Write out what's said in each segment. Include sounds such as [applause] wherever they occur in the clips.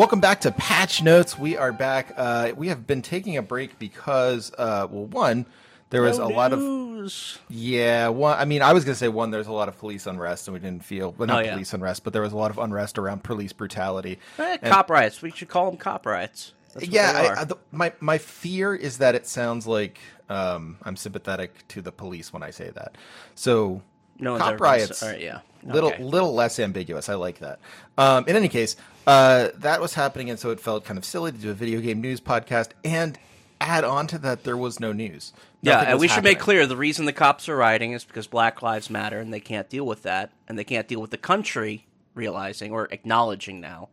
Welcome back to Patch Notes. We are back. Uh, we have been taking a break because, uh, well, one, there was a lot of news. yeah. One, I mean, I was gonna say one. There's a lot of police unrest, and we didn't feel well, not Oh, yeah. police unrest, but there was a lot of unrest around police brutality. Eh, And- cop riots. We should call them cop riots. Yeah, I. I, the, my my fear is that it sounds like um, I'm sympathetic to the police when I say that. So No cop riots, right, yeah. little little less ambiguous. I like that. Um, in any case, uh, that was happening, and so it felt kind of silly to do a video game news podcast and add on to that there was no news. Yeah, and we should make clear the reason the cops are rioting is because Black Lives Matter, and they can't deal with that, and they can't deal with the country realizing or acknowledging now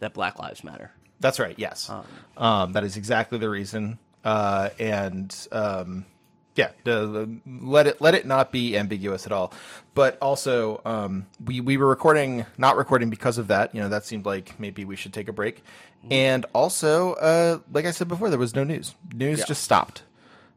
that Black Lives Matter. That's right. Yes, um, that is exactly the reason. Uh, and um, yeah, the, the- let it let it not be ambiguous at all. But also, um, we we were recording, not recording because of that. You know, that seemed like maybe we should take a break. And also, uh, like I said before, there was no news. News Yeah. just stopped.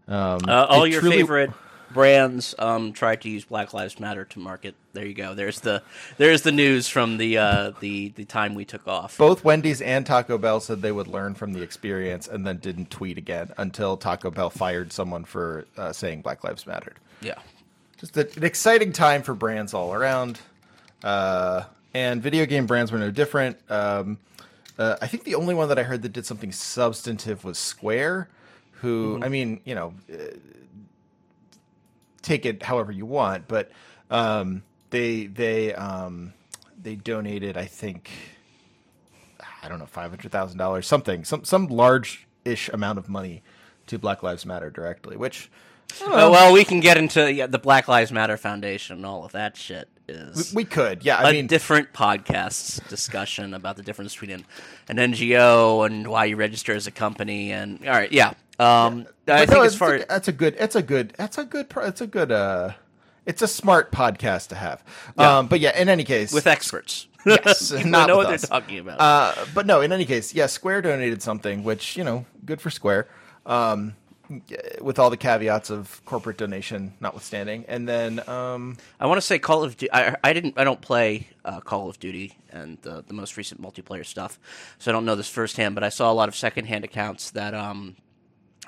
Um, Uh, all your truly- favorite brands um, tried to use Black Lives Matter to market. There you go. There's the there's the news from the uh, the the time we took off. Both Wendy's and Taco Bell said they would learn from the experience, and then didn't tweet again until Taco Bell fired someone for uh, saying Black Lives Mattered. Yeah. just a, an exciting time for brands all around. Uh, and video game brands were no different. Um, uh, I think the only one that I heard that did something substantive was Square, who, I mean, you know, uh, take it however you want, but um, they they um, they donated, I think, I don't know, five hundred thousand dollars, something, some some large ish amount of money to Black Lives Matter directly, which. Oh, well, we can get into yeah, the Black Lives Matter Foundation and all of that shit. Is We could, yeah. a I mean, different podcasts discussion about the difference between an, an NGO and why you register as a company. And all right, yeah. Um, I But think no, as far a, that's a good that's a good that's a good it's a good uh it's a smart podcast to have. Um but yeah, in any case with experts, yes, [laughs] not know what us. they're talking about. Uh but no, in any case, yeah, Square donated something which, you know, good for Square. Um with all the caveats of corporate donation notwithstanding. And then um I want to say Call of Duty. I, I didn't. I don't play uh, Call of Duty and the, the most recent multiplayer stuff, so I don't know this firsthand. But I saw a lot of secondhand accounts that um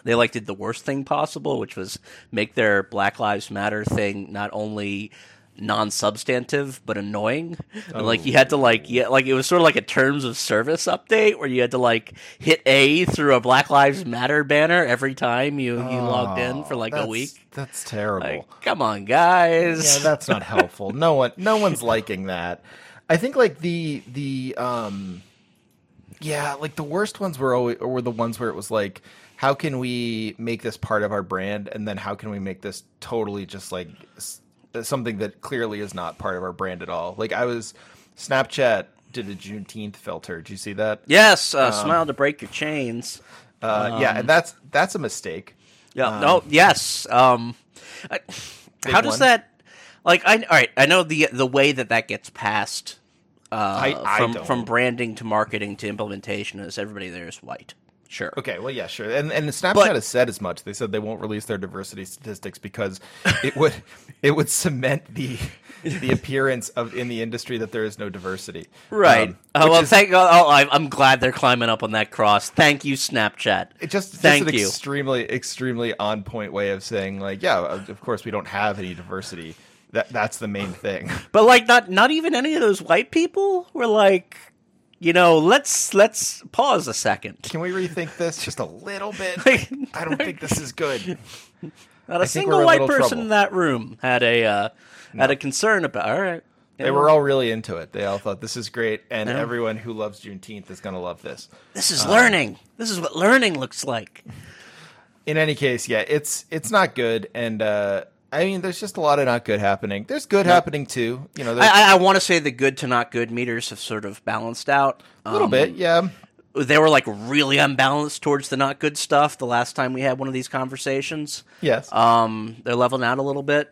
they like did the worst thing possible, which was make their Black Lives Matter thing not only non-substantive but annoying. And, like you had to like yeah, like it was sort of like a terms of service update where you had to like hit A through a Black Lives Matter banner every time you you logged in for like a week. That's terrible. Like, come on, guys. yeah, that's not helpful. No one, no one's liking that. I think like the the um, yeah, like the worst ones were always were the ones where it was like, how can we make this part of our brand, and then how can we make this totally just like something that clearly is not part of our brand at all. Like I was, Snapchat did a Juneteenth filter. Did you see that? Yes, uh, smile to break your chains. Uh, yeah, and that's that's a mistake. Yeah. no. Yes. Um, I, how does one. that? Like, I all right. I know the the way that that gets passed uh, I- I from don't. from branding to marketing to implementation is everybody there is white. Sure. Okay, well, yeah, sure, and and Snapchat But- has said as much. They said they won't release their diversity statistics because it would [laughs] it would cement the the appearance of in the industry that there is no diversity. Right. Um, oh, well, is- thank. Oh, I- I'm glad they're climbing up on that cross. Thank you, Snapchat. it just thank just an you. extremely extremely on point way of saying like, yeah, of of course we don't have any diversity. That that's the main thing. But like, not not even any of those white people were like, you know, let's let's pause a second. Can we rethink this just a little bit? [laughs] I don't think this is good. [laughs] Not a single white little person trouble. in that room had a uh, had a concern about. All right, They were all really into it. They all thought this is great, and everyone who loves Juneteenth is going to love this. This is learning. This is what learning looks like. in any case, yeah, it's it's not good, and uh, I mean, there's just a lot of not good happening. There's good happening too, you know, I, I want to say the good to not good meters have sort of balanced out. a little Um, bit, yeah. They were like really unbalanced towards the not good stuff the last time we had one of these conversations. Yes, Um, they're leveling out a little bit.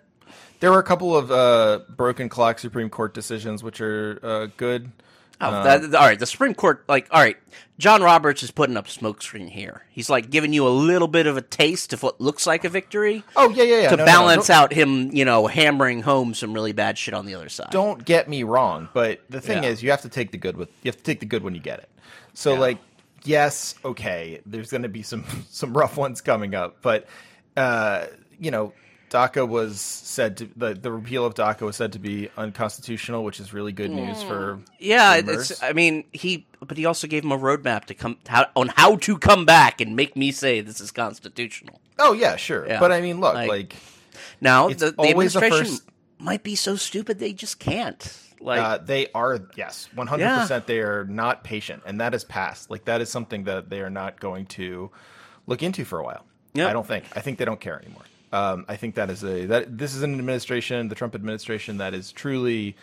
There were a couple of uh, broken clock Supreme Court decisions, which are uh, good. Oh, that, all right. The Supreme Court, like, all right. John Roberts is putting up smokescreen here. He's like giving you a little bit of a taste of what looks like a victory. Oh yeah, yeah, yeah. to No, no, balance don't- out him, you know, hammering home some really bad shit on the other side. Don't get me wrong, but the thing Yeah. is, you have to take the good with you have to take the good when you get it. So Yeah. like, yes, okay, there's going to be some [laughs] some rough ones coming up, but uh, you know, DACA was said to the the repeal of DACA was said to be unconstitutional, which is really good news for Yeah, boomers. it's. I mean, he, but he also gave him a roadmap to come how, on how to come back and make me say this is constitutional. oh yeah, sure, Yeah. but I mean, look, Like- like. Now the, the administration first- might be so stupid they just can't. Like, uh, they are yes, one hundred percent. They are not patient, and that is past. Like that is something that they are not going to look into for a while. Yep. I don't think. I think they don't care anymore. Um, I think that is a that this is an administration, the Trump administration, that is truly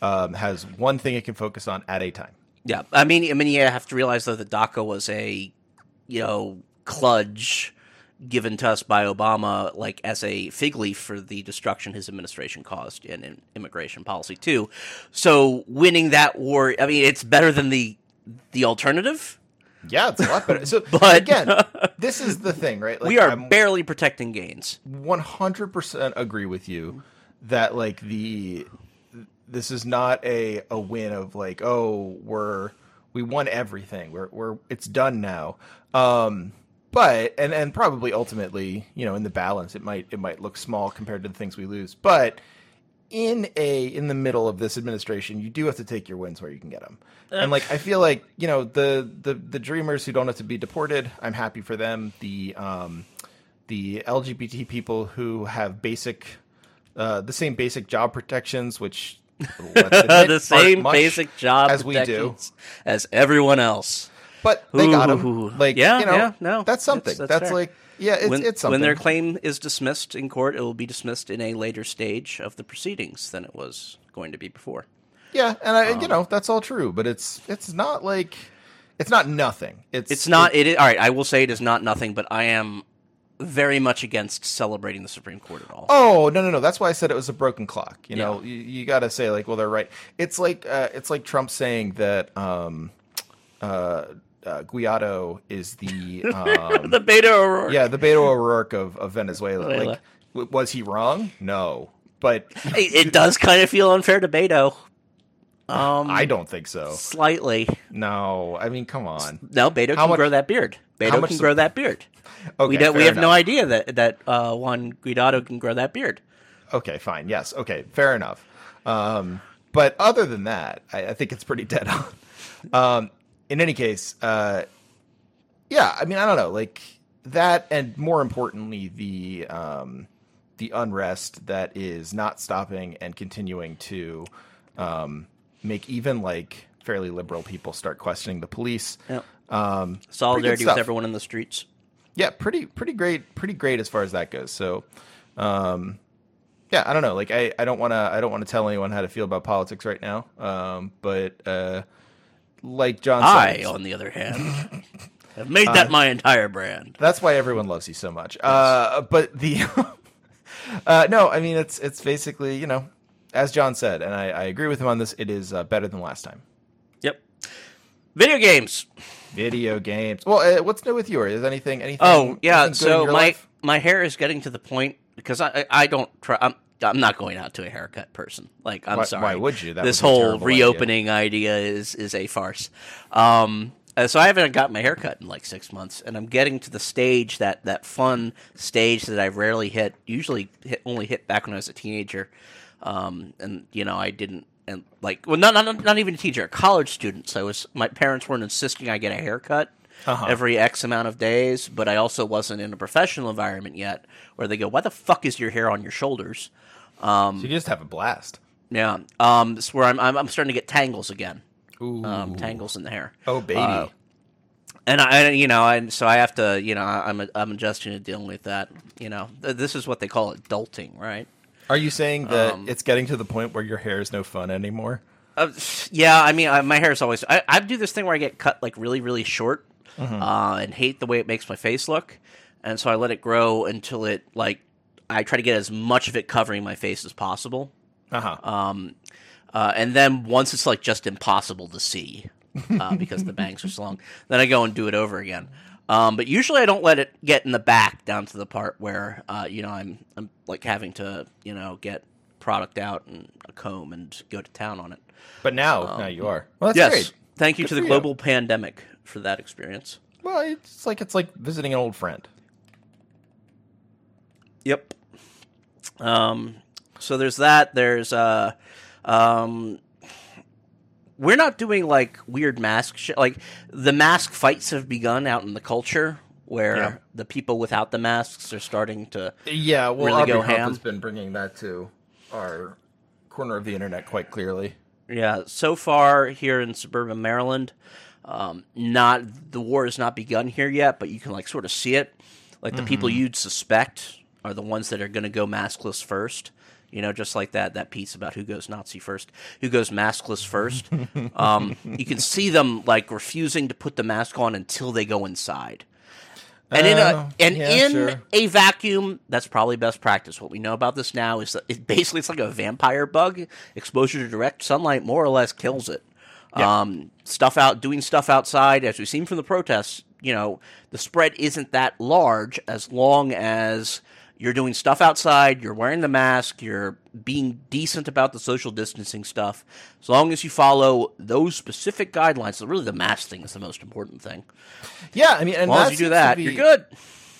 um, has one thing it can focus on at a time. Yeah, I mean, I mean, you have to realize though that DACA was a, you know, kludge given to us by Obama, like as a fig leaf for the destruction his administration caused in, in immigration policy too. So winning that war, I mean, it's better than the the alternative. Yeah, it's a lot better. So, [laughs] But- again, [laughs] this is the thing, right? Like, we are I'm- barely protecting gains. 100% agree with you that like the this is not a a win of like oh we're we won everything we're we're it's done now um but and and probably ultimately you know in the balance it might it might look small compared to the things we lose but in a in the middle of this administration you do have to take your wins where you can get them and like i feel like you know the the the dreamers who don't have to be deported i'm happy for them. The um the lgbt people who have basic uh the same basic job protections which [laughs] the same basic job as we do. as everyone else. but they got them Ooh. like Yeah, you know yeah, no, that's something. that's- that's, that's like yeah it's, when, it's something when their claim is dismissed in court, it will be dismissed in a later stage of the proceedings than it was going to be before. yeah and i Um, you know that's all true but it's it's not like it's not nothing it's It's not. It is, all right. I will say it is not nothing, but I am very much against celebrating the Supreme Court at all. Oh no no no! That's why I said it was a broken clock. You Yeah. know, you, you got to say like, well, they're right. It's like uh, it's like Trump saying that um, uh, uh, Guaido is the [laughs] um, the Beto O'Rourke. yeah the Beto O'Rourke of, of Venezuela. Venezuela. Like, w- was he wrong? No, but It, it does kind of feel unfair to Beto. Um, I don't think so. slightly. No, I mean, come on. No, Beto How can much- grow that beard. Beto can grow that beard. Okay, we don't, we have no idea that that uh, Juan Guaidó can grow that beard. Okay, fine. Yes. Okay, fair enough. Um, but other than that, I, I think it's pretty dead on. [laughs] Um, in any case, uh, yeah, I mean, I don't know, like that, and more importantly, the um, the unrest that is not stopping and continuing to um, make even like fairly liberal people start questioning the police. Yep. Um, Solidarity with everyone in the streets. yeah, pretty pretty great, pretty great as far as that goes. So, um, yeah, I don't know. Like, I, I don't want to I don't want to tell anyone how to feel about politics right now. Um, but uh, like John I, on the other hand, [laughs] have made that my entire brand. that's why everyone loves you so much. Uh, but the [laughs] uh, no, I mean it's it's basically you know as John said, and I, I agree with him on this. It is uh, better than last time. Yep. Video games. Video games. Well, uh, what's new with yours? Is anything anything? Oh yeah. anything So my life? my hair is getting to the point because I I, I don't try. I'm, I'm not going out to a haircut person. Like I'm Why- sorry. why would you? That this whole terrible idea. reopening idea. is is a farce. Um. uh, So I haven't got my haircut in like six months, and I'm getting to the stage that that fun stage that I rarely hit. Usually hit, only hit back when I was a teenager, um, and you know I didn't and like well not not not even a teacher, a college student. So I was my parents weren't insisting I get a haircut Uh-huh. every X amount of days, but I also wasn't in a professional environment yet where they go, "Why the fuck is your hair on your shoulders?" so you just have a blast. Yeah, um, it's where I'm, I'm I'm starting to get tangles again, Ooh. um, tangles in the hair. oh baby. Uh, and I, you know, and so I have to, you know, I'm I'm adjusting to dealing with that. You know, this is what they call adulting, right? Are you saying that um, it's getting to the point where your hair is no fun anymore? Uh, yeah, I mean, I, my hair is always. I, I do this thing where I get cut like really, really short, uh, and hate the way it makes my face look, and so I let it grow until it like I try to get as much of it covering my face as possible. Uh-huh. Um, uh, and then once it's like just impossible to see uh, [laughs] because the bangs are so long, then I go and do it over again. Um, but usually I don't let it get in the back down to the part where uh, you know I'm I'm like having to you know get product out and a comb and go to town on it. but now, now you are. Well, that's yes, great. thank you Good to the for you. global pandemic for that experience. Well, it's like it's like visiting an old friend. Yep. Um, so there's that. There's uh, um, we're not doing like weird mask shit. Like the mask fights have begun out in the culture where Yeah. the people without the masks are starting to. Yeah, well, Really Aubrey go Huff ham. has been bringing that to our corner of the internet quite clearly. Yeah. So far here in suburban Maryland, um, not the war has not begun here yet, but you can like sort of see it. Like the people you'd suspect are the ones that are going to go maskless first. You know, just like that that piece about who goes Nazi first, who goes maskless first. [laughs] um, you can see them like refusing to put the mask on until they go inside. And in Oh, a and yeah, in sure. a vacuum, that's probably best practice. What we know about this now is that it basically it's like a vampire bug. Exposure to direct sunlight more or less kills it. Yeah. Um, stuff out, doing stuff outside, as we've seen from the protests, you know, the spread isn't that large as long as you're doing stuff outside, you're wearing the mask, you're being decent about the social distancing stuff. As long as you follow those specific guidelines, so really the mask thing is the most important thing. Yeah, I mean, and As long as you do that, be- you're good.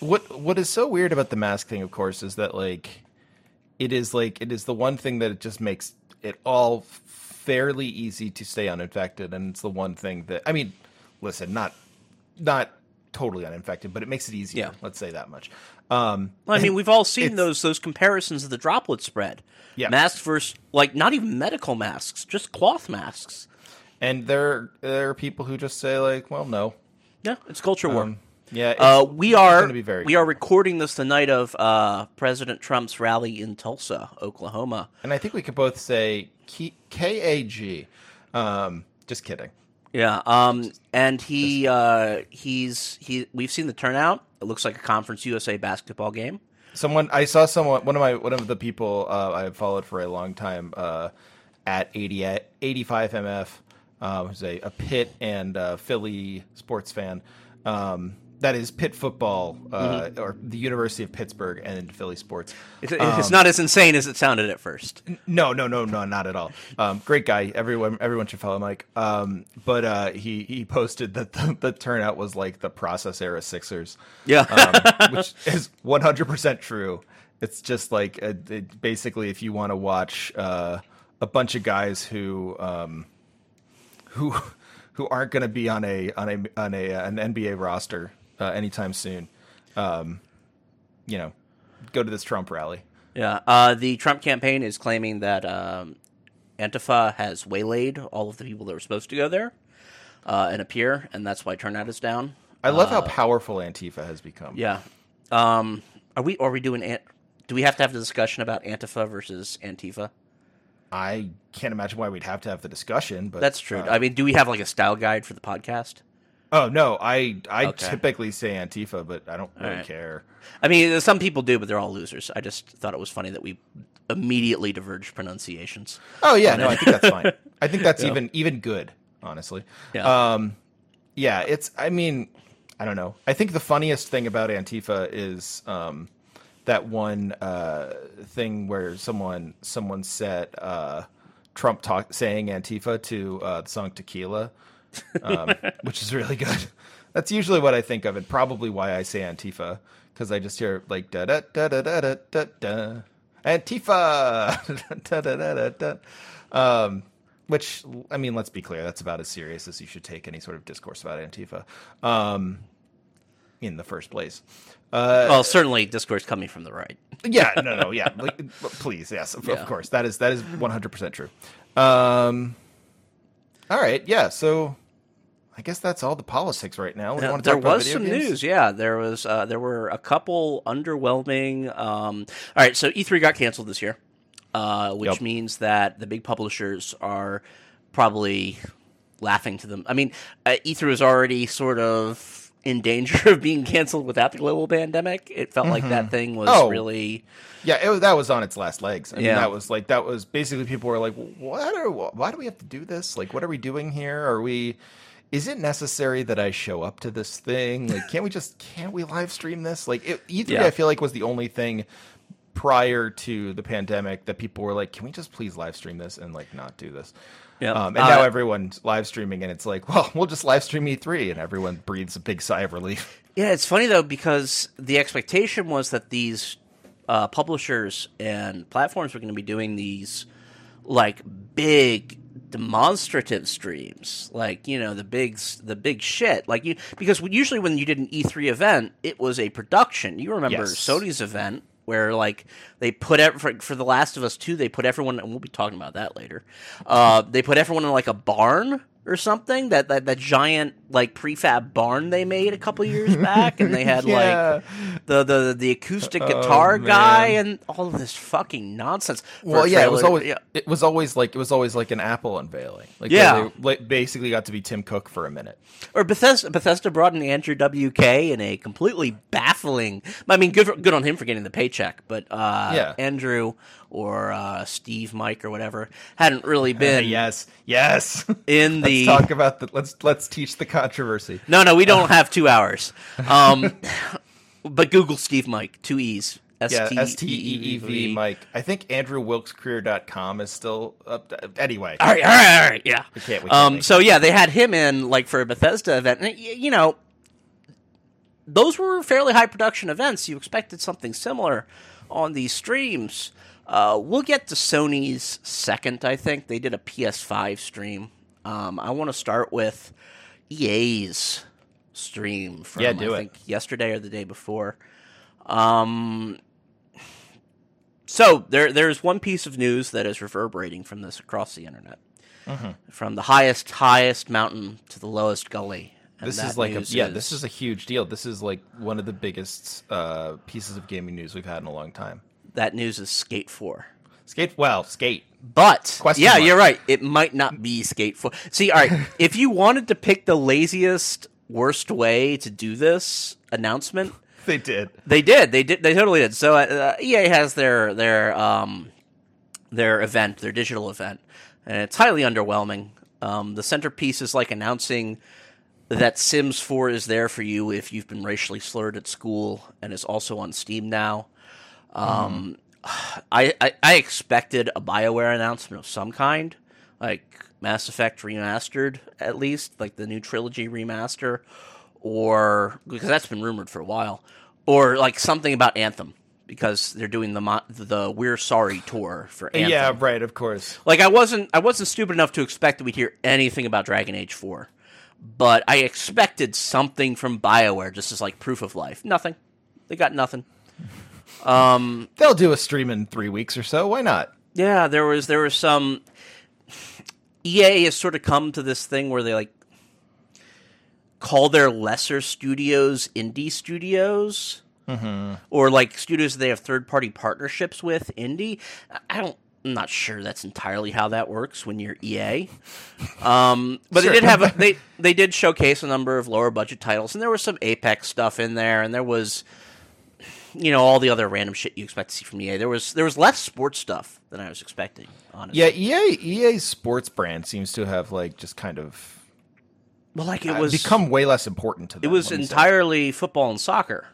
What What is so weird about the mask thing, of course, is that like it is like it is the one thing that it just makes it all fairly easy to stay uninfected, and it's the one thing that I mean, listen, not not totally uninfected, but it makes it easier. Yeah. Let's say that much. Um, Well, I mean, [laughs] we've all seen those those comparisons of the droplet spread. Yeah. Masks versus like not even medical masks, just cloth masks. and there there are people who just say like, well, no, Yeah, it's culture war. um, yeah, it's, uh, we are gonna be very we are recording this the night of uh, President Trump's rally in Tulsa, Oklahoma. and I think we could both say K A G. Um, just kidding. Yeah, um, and he uh, he's he. We've seen the turnout. It looks like a Conference USA basketball game. Someone I saw someone one of my one of the people uh, I've followed for a long time uh, at 80, 85 MF uh, who's a, a Pitt and uh, Philly sports fan. Um, that is Pitt football uh, or the University of Pittsburgh and Philly sports. It's, it's not as insane as it sounded at first. No, no, no, no, not at all. Um, great guy. Everyone, everyone should follow Mike. Um, but uh, he he posted that the, the turnout was like the process era Sixers. Yeah. um, [laughs] which is 100% true. It's just like uh it, basically if you want to watch uh, a bunch of guys who um, who who aren't going to be on a on a on a an NBA roster uh, anytime soon, um, you know, go to this Trump rally. Yeah, uh, the Trump campaign is claiming that um, Antifa has waylaid all of the people that were supposed to go there uh, and appear, and that's why turnout is down. I love how powerful Antifa has become. Yeah. Um, are we are we doing? Ant- do we have to have the discussion about Antifa versus Antifa? I can't imagine why we'd have to have the discussion, but That's true. uh, I mean, do we have like a style guide for the podcast? Oh no, I I Okay. typically say Antifa, but I don't really right. care. I mean, some people do, but they're all losers. I just thought it was funny that we immediately diverged pronunciations. Oh yeah, no, I think that's fine. I think that's [laughs] Yeah. even even good, honestly. Yeah. Um, yeah, it's. I mean, I don't know. I think the funniest thing about Antifa is um, that one uh, thing where someone someone said uh, Trump talk saying Antifa to uh, the song Tequila, um, [laughs] which is really good. That's usually what I think of, and probably why I say Antifa because I just hear like da da da da da da da da Antifa [laughs] da da da da da. Um, which I mean, let's be clear, that's about as serious as you should take any sort of discourse about Antifa. Um, in the first place. Uh, well, certainly discourse coming from the right. yeah, [laughs] no, no, yeah. Like, please, yes, of, Yeah. of course. That is that is one hundred percent true. Um, all right, yeah. So, I guess that's all the politics right now. We Now, want to there talk about was some games? news, yeah. There was uh, there were a couple underwhelming. Um, all right, so E3 got canceled this year, uh, which Yep. means that the big publishers are probably laughing to them. I mean, uh, E3 was already sort of in danger [laughs] of being canceled without the global pandemic. It felt like that thing was Oh. really Yeah, it, was- that was on its last legs. I mean, Yeah. that was like that was basically people were like, "What are? Why do we have to do this? Like, what are we doing here? Are we? Is it necessary that I show up to this thing? Like, can't we just can't we live stream this? Like, it, E3, Yeah. I feel like was the only thing prior to the pandemic that people were like, "Can we just please live stream this and like not do this?" Yeah. Um, and now Uh, everyone's live streaming, and it's like, well, we'll just live stream E3, and everyone breathes a big sigh of relief. Yeah, it's funny though because the expectation was that these uh, publishers and platforms were going to be doing these like big demonstrative streams, like you know the big the big shit. Like you because usually when you did an E3 event, it was a production. You remember Yes. Sony's event where like they put ev- for, for the Last of Us two, they put everyone, and we'll be talking about that later. Uh, they put everyone in like a barn or something that that, that giant like prefab barn they made a couple years [laughs] back, and they had Yeah. like the the the acoustic Oh, guitar guy and all of this fucking nonsense. Well, yeah, it was always yeah. it was always like it was always like an Apple unveiling. Like Yeah. they, like, basically got to be Tim Cook for a minute. Or Bethesda, Bethesda brought in Andrew WK in a completely baffling. I mean, good for, good on him for getting the paycheck, but uh, Yeah. Andrew or uh, Steev, Mike, or whatever hadn't really [laughs] been yes, yes. in [laughs] the. let's talk about the let's let's teach the controversy. No, no, we don't [laughs] have two hours. Um, but Google Steev Mike, two E's. S T E E V Mike. I think AndrewWilkesCareer.com is still up. To, anyway, All right, all right, all right, yeah. we can't. We can't Um, so yeah, they had him in like for a Bethesda event, and you know, those were fairly high production events. You expected something similar on these streams. Uh, we'll get to Sony's second. I think they did a PS5 stream. Um, I want to start with EA's stream from Yeah, do I it. think yesterday or the day before. Um, so there, there's one piece of news that is reverberating from this across the internet, Mm-hmm. from the highest highest mountain to the lowest gully. And This is like a yeah. This is a huge deal. This is like one of the biggest uh, pieces of gaming news we've had in a long time. That news is Skate Four. Skate well, skate. But Question yeah, mark. you're right. It might not be Skate Four. See, all right, [laughs] if you wanted to pick the laziest, worst way to do this announcement, [laughs] They did. They did. They did. They totally did. So uh, EA has their their um, their event, their digital event, and it's highly underwhelming. Um, the centerpiece is like announcing that Sims 4 is there for you if you've been racially slurred at school and is also on Steam now. Um, I, I I expected a Bioware announcement of some kind, like Mass Effect remastered, at least like the new trilogy remaster, or because that's been rumored for a while, or like something about Anthem because they're doing the mo- the We're Sorry tour for Anthem. Yeah, right. Of course. Like I wasn't I wasn't stupid enough to expect that we'd hear anything about Dragon Age 4. But I expected something from BioWare just as like proof of life. Nothing. They got nothing. Um They'll do a stream in three weeks or so. Why not? yeah, there was there was some EA has sort of come to this thing where they like call their lesser studios indie studios. Or like studios they have third party partnerships with indie. I don't I'm not sure that's entirely how that works when you're EA. Um, but Sure. they did have a, they they did showcase a number of lower budget titles, and there was some Apex stuff in there, and there was you know all the other random shit you expect to see from EA. There was there was less sports stuff than I was expecting. Honestly, Yeah, EA EA's sports brand seems to have like just kind of well, like it uh, was become way less important to it was let me say. entirely football and soccer.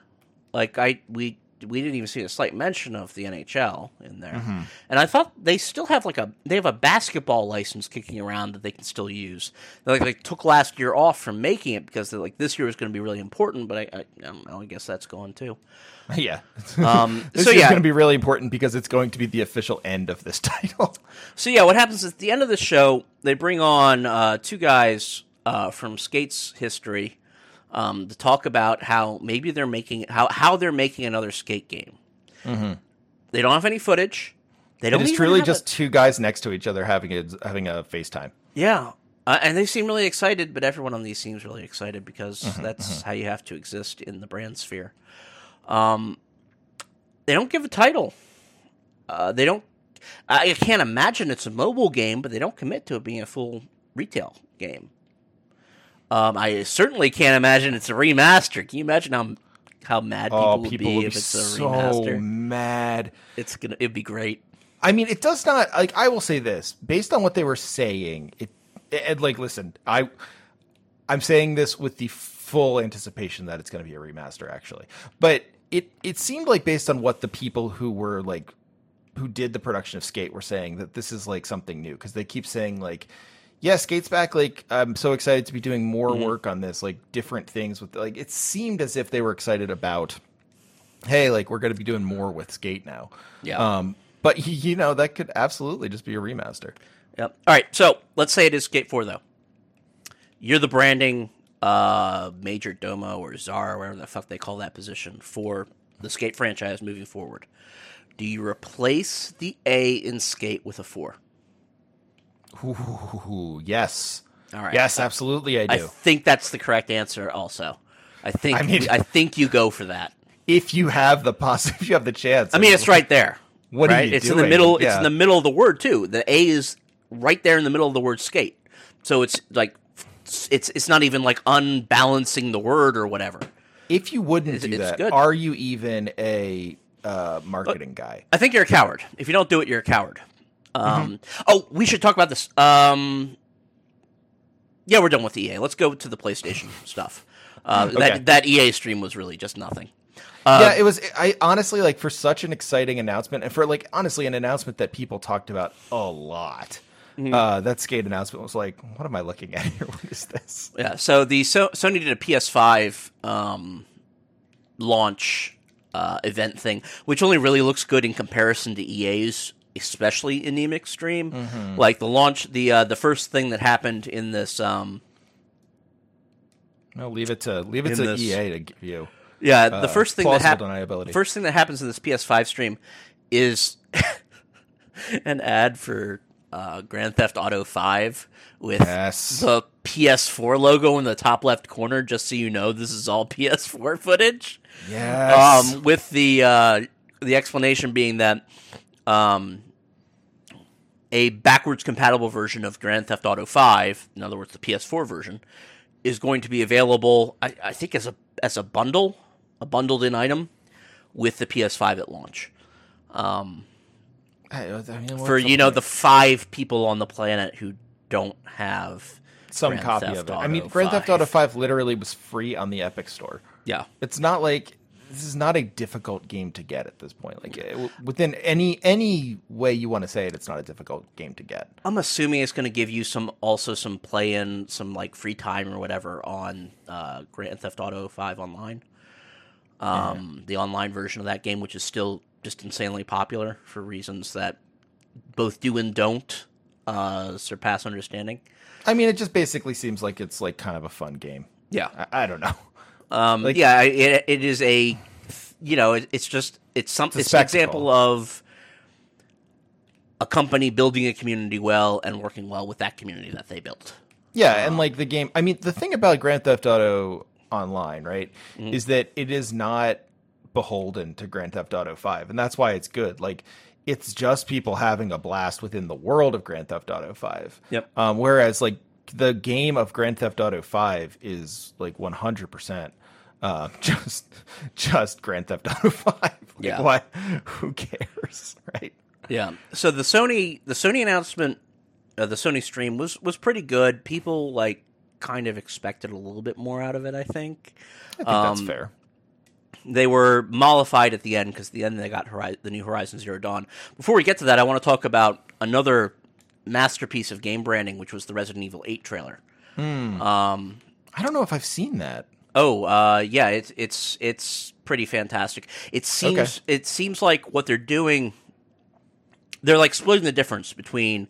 Like I we we didn't even see a slight mention of the NHL in there, Mm-hmm. and I thought they still have like a they have a basketball license kicking around that they can still use. They, like they took last year off from making it because they're like this year is going to be really important, but I, I, I don't know. I guess that's gone too. [laughs] Yeah. Um, [laughs] this so is yeah, going to be really important because it's going to be the official end of this [laughs] title. So yeah, what happens is at the end of the show, they bring on uh, two guys uh, from Skate's history um, to talk about how maybe they're making how how they're making another Skate game. They don't have any footage. They don't. It is truly just a- two guys next to each other having a having a FaceTime. yeah, uh, and they seem really excited. But everyone on these seems really excited because Mm-hmm, that's how you have to exist in the brand sphere. Um, they don't give a title. Uh, they don't. I can't imagine it's a mobile game, but they don't commit to it being a full retail game. Um, I certainly can't imagine it's a remaster. Can you imagine how how mad people, Oh, would people be would if be it's a so remaster? mad. It's gonna it'd be great. I mean, it does not like. I will say this based on what they were saying. It, and like, listen, I, I'm saying this with the full anticipation that it's going to be a remaster, actually. But it, it seemed like based on what the people who were like, who did the production of Skate were saying that this is like something new because they keep saying like, yeah, Skate's back. Like, I'm so excited to be doing more work on this, like different things with like. It seemed as if they were excited about, hey, like we're going to be doing more with Skate now. Yeah. Um, but you know that could absolutely just be a remaster. Yep. All right. So let's say it is Skate Four though. You're the branding uh, major domo or czar, or whatever the fuck they call that position for the Skate franchise moving forward. Do you replace the A in Skate with a four? Ooh, yes. All right. Yes, absolutely, I do. I think that's the correct answer. Also, I think I mean- I think you go for that. if you have the poss, [laughs] if you have the chance. I mean, it's right there. What are right? you It's in the doing? middle. It's in the middle of the word too. The A is right there in the middle of the word skate. So it's like it's it's not even like unbalancing the word or whatever. If you wouldn't It's- do it's that, good. are you even a uh, marketing guy? I think you're a coward. If you don't do it, you're a coward. Um, Mm-hmm. Oh, we should talk about this. Um, yeah, we're done with EA. Let's go to the PlayStation [laughs] stuff. Uh, Okay. That that EA stream was really just nothing. yeah, it was. I honestly like for such an exciting announcement, and for like honestly an announcement that people talked about a lot. Mm-hmm. Uh, that skate announcement was like, what am I looking at here? [laughs] What is this? Yeah. So the so- Sony did a PS5 um, launch uh, event thing, which only really looks good in comparison to EA's, especially anemic stream. Mm-hmm. Like the launch, the uh, the first thing that happened in this. Um, No, leave it to leave it to this- EA to give you. yeah, the Uh, first thing that happens. First thing that happens in this PS5 stream is [laughs] an ad for uh, Grand Theft Auto 5 with Yes. the PS4 logo in the top left corner, just so you know this is all [laughs] PS4 footage. Yes. Um, with the uh, the explanation being that um, a backwards compatible version of Grand Theft Auto 5, in other words, the PS4 version, is going to be available. I, I think as a as a bundle, a bundled in item with the PS5 at launch. Um, I- I mean, for you know point? the five people on the planet who don't have some Grand copy Theft of it. I mean, Grand Theft Auto Five literally was free on the Epic Store. yeah It's not like this is not a difficult game to get at this point. Like within any any way you want to say it, it's not a difficult game to get. I'm assuming it's going to give you some also some play in some like free time or whatever on uh, Grand Theft Auto 5 online. Um, The online version of that game, which is still just insanely popular for reasons that both do and don't uh, surpass understanding. I mean, it just basically seems like it's like kind of a fun game. Yeah, I, I don't know. Um, Like- yeah. It, it is a, you know, it, it's just it's something. It's it's, an example of a company building a community well and working well with that community that they built. Yeah, and like the game. I mean, the thing about Grand Theft Auto Online, right, Mm-hmm. is that it is not beholden to Grand Theft Auto Five, and that's why it's good. Like, it's just people having a blast within the world of Grand Theft Auto Five. Yep. Um, whereas like the game of Grand Theft Auto Five is like one hundred percent. Uh, [laughs] just, just Grand Theft Auto [laughs] Five. Like, Yeah. Why? Who cares, [laughs] right? Yeah. So the Sony the Sony announcement, uh, the Sony stream was was pretty good. People like kind of expected a little bit more out of it. I think I think that's Um, fair. they were mollified at the end because the end they got the new Horizon Zero Dawn. Before we get to that, I want to talk about another masterpiece of game branding, which was the Resident Evil Eight trailer. Um, I don't know if I've seen that. Oh, uh, yeah, it's it's it's pretty fantastic. It seems Okay. it seems like what they're doing. They're like splitting the difference between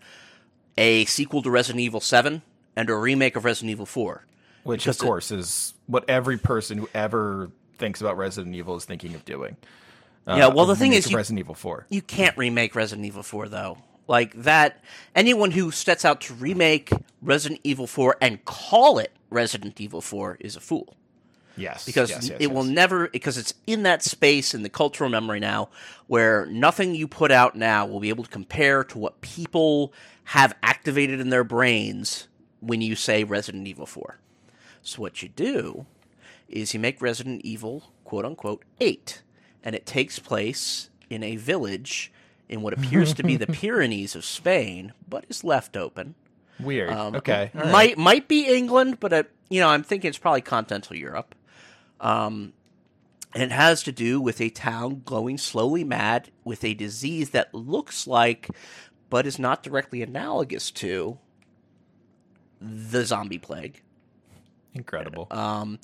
a sequel to Resident Evil Seven and a remake of Resident Evil Four. Which, Because of course, is what every person who ever thinks about Resident Evil is thinking of doing. Uh, Yeah, well, the thing is you- Resident Evil Four. You can't remake Resident Evil Four though. Like that, anyone who sets out to remake Resident Evil Four and call it Resident Evil Four is a fool. Yes, because yes, yes, it will never because it's in that space in the cultural memory now where nothing you put out now will be able to compare to what people have activated in their brains when you say Resident Evil 4. So what you do is you make Resident Evil quote unquote eight, and it takes place in a village in what appears to be the [laughs] Pyrenees of Spain, but is left open. Weird. Um, okay. all right. Might might be England, but uh, you know I'm thinking it's probably continental Europe. Um, and it has to do with a town going slowly mad with a disease that looks like, but is not directly analogous to, the zombie plague. Incredible. Um,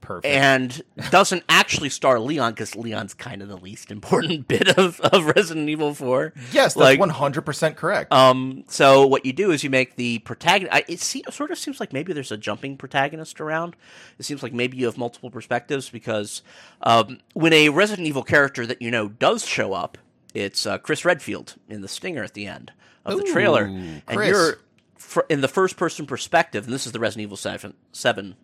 Perfect. and doesn't actually star Leon because Leon's kind of the least important [laughs] bit of, of Resident Evil 4. yes, that's like- one hundred percent correct. Um, so what you do is you make the protagonist. I, it se- sort of seems like maybe there's a jumping protagonist around. It seems like maybe you have multiple perspectives because um, when a Resident Evil character that you know does show up, it's uh, Chris Redfield in the stinger at the end of the trailer, Ooh, and you're in the first person perspective. And this is the Resident Evil Seven, 7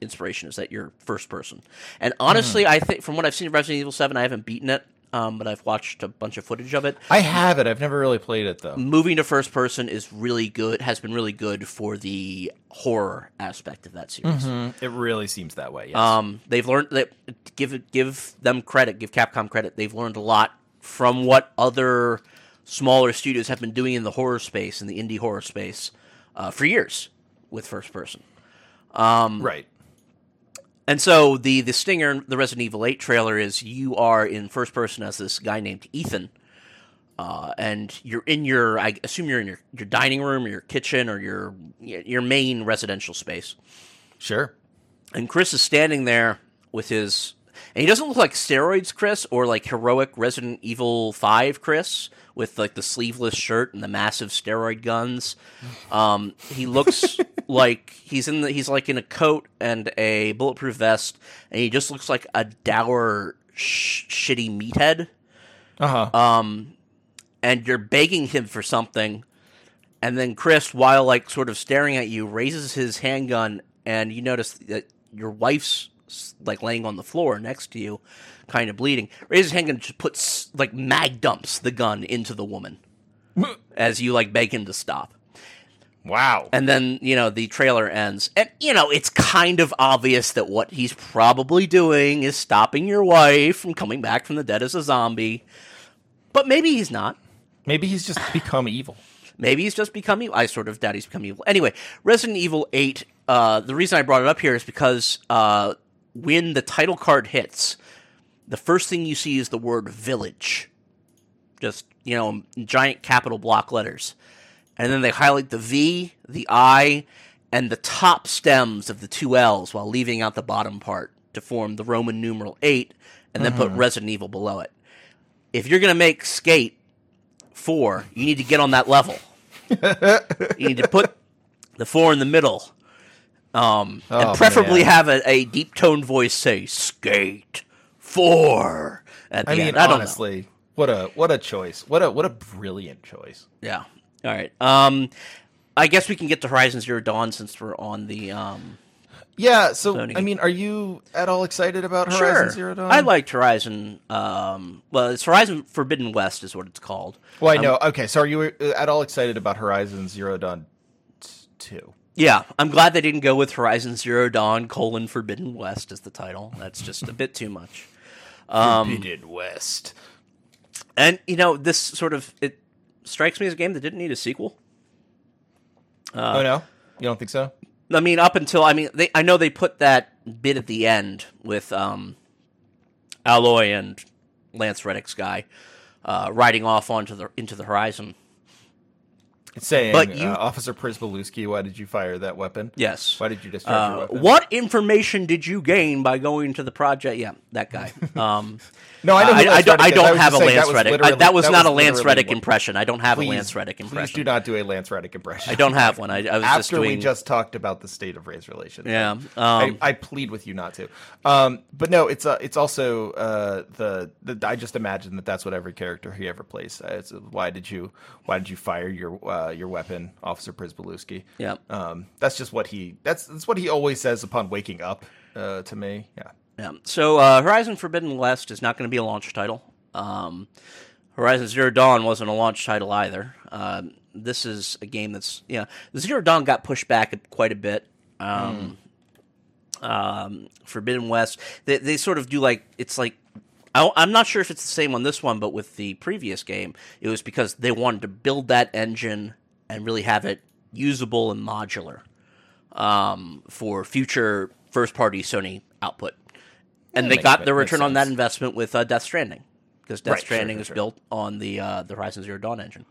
inspiration is that you're first person. And honestly, Hmm. I think from what I've seen of Resident Evil Seven, I haven't beaten it. Um, but I've watched a bunch of footage of it I have it. I've never really played it though. moving to first person is really good has been really good for the horror aspect of that series It really seems that way. Yes. um, they've learned that give give them credit give capcom credit they've learned a lot from what other smaller studios have been doing in the horror space in the indie horror space uh, for years with first person right. And so the the stinger in the Resident Evil 8 trailer is you are in first person as this guy named Ethan. Uh, and you're in your I assume you're in your, your dining room or your kitchen or your your main residential space. Sure. And Chris is standing there with his and he doesn't look like steroids Chris or like heroic Resident Evil 5 Chris with like the sleeveless shirt and the massive steroid guns. Um, he looks [laughs] like he's in the he's like in a coat and a bulletproof vest and he just looks like a dour sh- shitty meathead Uh huh. um, and you're begging him for something, and then Chris, while like sort of staring at you, raises his handgun, and you notice that your wife's like laying on the floor next to you, kind of bleeding. His handgun, and just puts like mag dumps the gun into the woman [laughs] as you like beg him to stop. wow. And then, you know, the trailer ends. And, you know, it's kind of obvious that what he's probably doing is stopping your wife from coming back from the dead as a zombie. But maybe he's not. Maybe he's just become evil. Maybe he's just become evil. I sort of doubt he's become evil. Anyway, Resident Evil 8, uh, the reason I brought it up here is because uh, when the title card hits, the first thing you see is the word village. Just, you know, giant capital block letters. And then they highlight the V, the I, and the top stems of the two L's while leaving out the bottom part to form the Roman numeral 8 and then put Resident Evil below it. If you're going to make Skate 4, you need to get on that level. [laughs] you need to put the 4 in the middle. Um, Oh, and preferably man. have a, a deep toned voice say Skate 4 at the I mean, end. I don't know. honestly, what a what a choice. What a what a brilliant choice. Yeah. All right. Um, I guess we can get to Horizon Zero Dawn since we're on the. Um, Yeah. So Sony. I mean, are you at all excited about Horizon Zero Dawn? I liked Horizon. Um, well, it's Horizon Forbidden West is what it's called. Well, I know. okay, so are you uh, at all excited about Horizon Zero Dawn two? Yeah, I'm glad they didn't go with Horizon Zero Dawn colon Forbidden West as the title. That's just a bit too much. Um, Forbidden West. And you know, this sort of it strikes me as a game that didn't need a sequel. Uh, oh no, you don't think so? I mean, up until I mean, they I know they put that bit at the end with um, Aloy and Lance Reddick's guy uh, riding off onto the into the horizon. Saying, But you- uh, Officer Pryzbylewski, why did you fire that weapon? Yes. Why did you discharge your Uh, weapon? what information did you gain by going to the project? Yeah, that guy. [laughs] Um, No, I who I, I don't. I don't was have a just Lance that was Reddick. I- that was not a Lance Reddick impression. I don't have Please, a Lance Reddick impression. Please do not do a Lance Reddick impression. I don't have one. I, I was just After doing. we just talked about the state of race relations. Yeah, um, I, I plead with you not to. Um, but no, it's uh, it's also uh, the, the I just imagine that that's what every character he ever plays. Uh, it's, why did you why did you fire your uh, your weapon, Officer Pryzbylewski? Yeah. Um, that's just what he that's that's what he always says upon waking up. Uh, to me, yeah. Yeah. So uh, Horizon Forbidden West is not going to be a launch title. Um, Horizon Zero Dawn wasn't a launch title either. Um, this is a game that's yeah. The Zero Dawn got pushed back quite a bit. Um, um, Forbidden West. They, they sort of do like it's like I, I'm not sure if it's the same on this one, but with the previous game, it was because they wanted to build that engine and really have it usable and modular um, for future first party Sony output. And Yeah, they got the return on that investment with uh, Death Stranding because Death Right, sure, Stranding sure, is built on the uh, the Horizon Zero Dawn engine.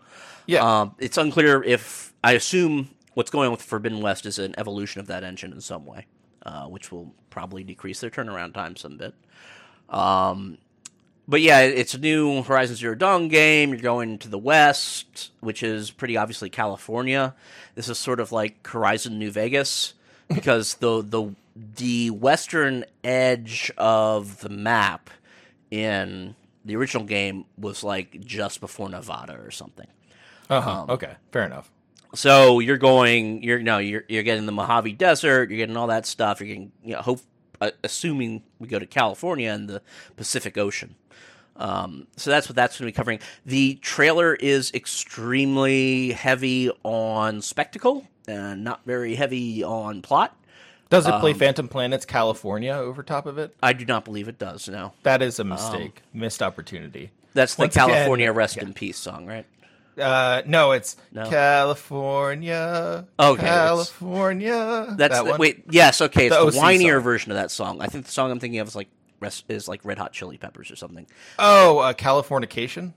Yeah. Um, it's unclear if I assume what's going on with Forbidden West is an evolution of that engine in some way, uh, which will probably decrease their turnaround time some bit. Um, but yeah, it's a new Horizon Zero Dawn game. You're going to the west, which is pretty obviously California. This is sort of like Horizon New Vegas [laughs] because the the the western edge of the map in the original game was like just before Nevada or something. Uh huh. okay. Fair enough. So you're going, you're no, you're you're getting the Mojave Desert, you're getting all that stuff. You're getting, you know, hope, uh, assuming we go to California and the Pacific Ocean. Um, so that's what that's going to be covering. The trailer is extremely heavy on spectacle and not very heavy on plot. Does it Um, play Phantom Planets California over top of it? I do not believe it does. No, That is a mistake. Missed opportunity. that's the Once again, California Rest in Peace song, right? Uh, no, it's No. California. Okay, California. That's that the, wait, yes, okay. It's The the, whinier song. version of that song. I think the song I'm thinking of is like is like Red Hot Chili Peppers or something. Oh, uh, Californication.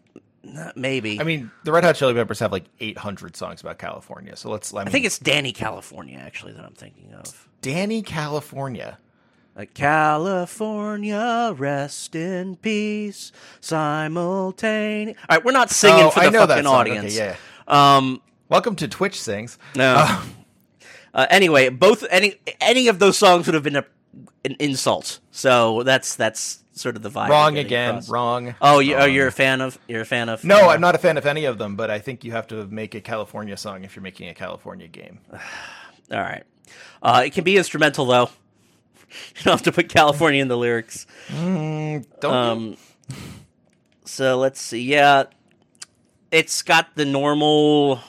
Uh, maybe. I mean, the Red Hot Chili Peppers have like 800 songs about California. So let's. I, mean, I think it's Dani California actually that I'm thinking of. Dani California. California, rest in peace, simultaneous. All right, we're not singing Oh, for the fucking audience. Okay, yeah. Um, Welcome to Twitch Sings. no. Uh, anyway, both any any of those songs would have been a, an insult. So that's that's sort of the vibe. Wrong again. across. Wrong. Oh, you, oh, Wrong. you're a fan of you're a fan of No, uh, I'm not a fan of any of them, but I think you have to make a California song if you're making a California game. [sighs] All right. Uh, it can be instrumental though. [laughs] You don't have to put California in the lyrics. Don't you? Um, so let's see. Yeah, it's got the normal.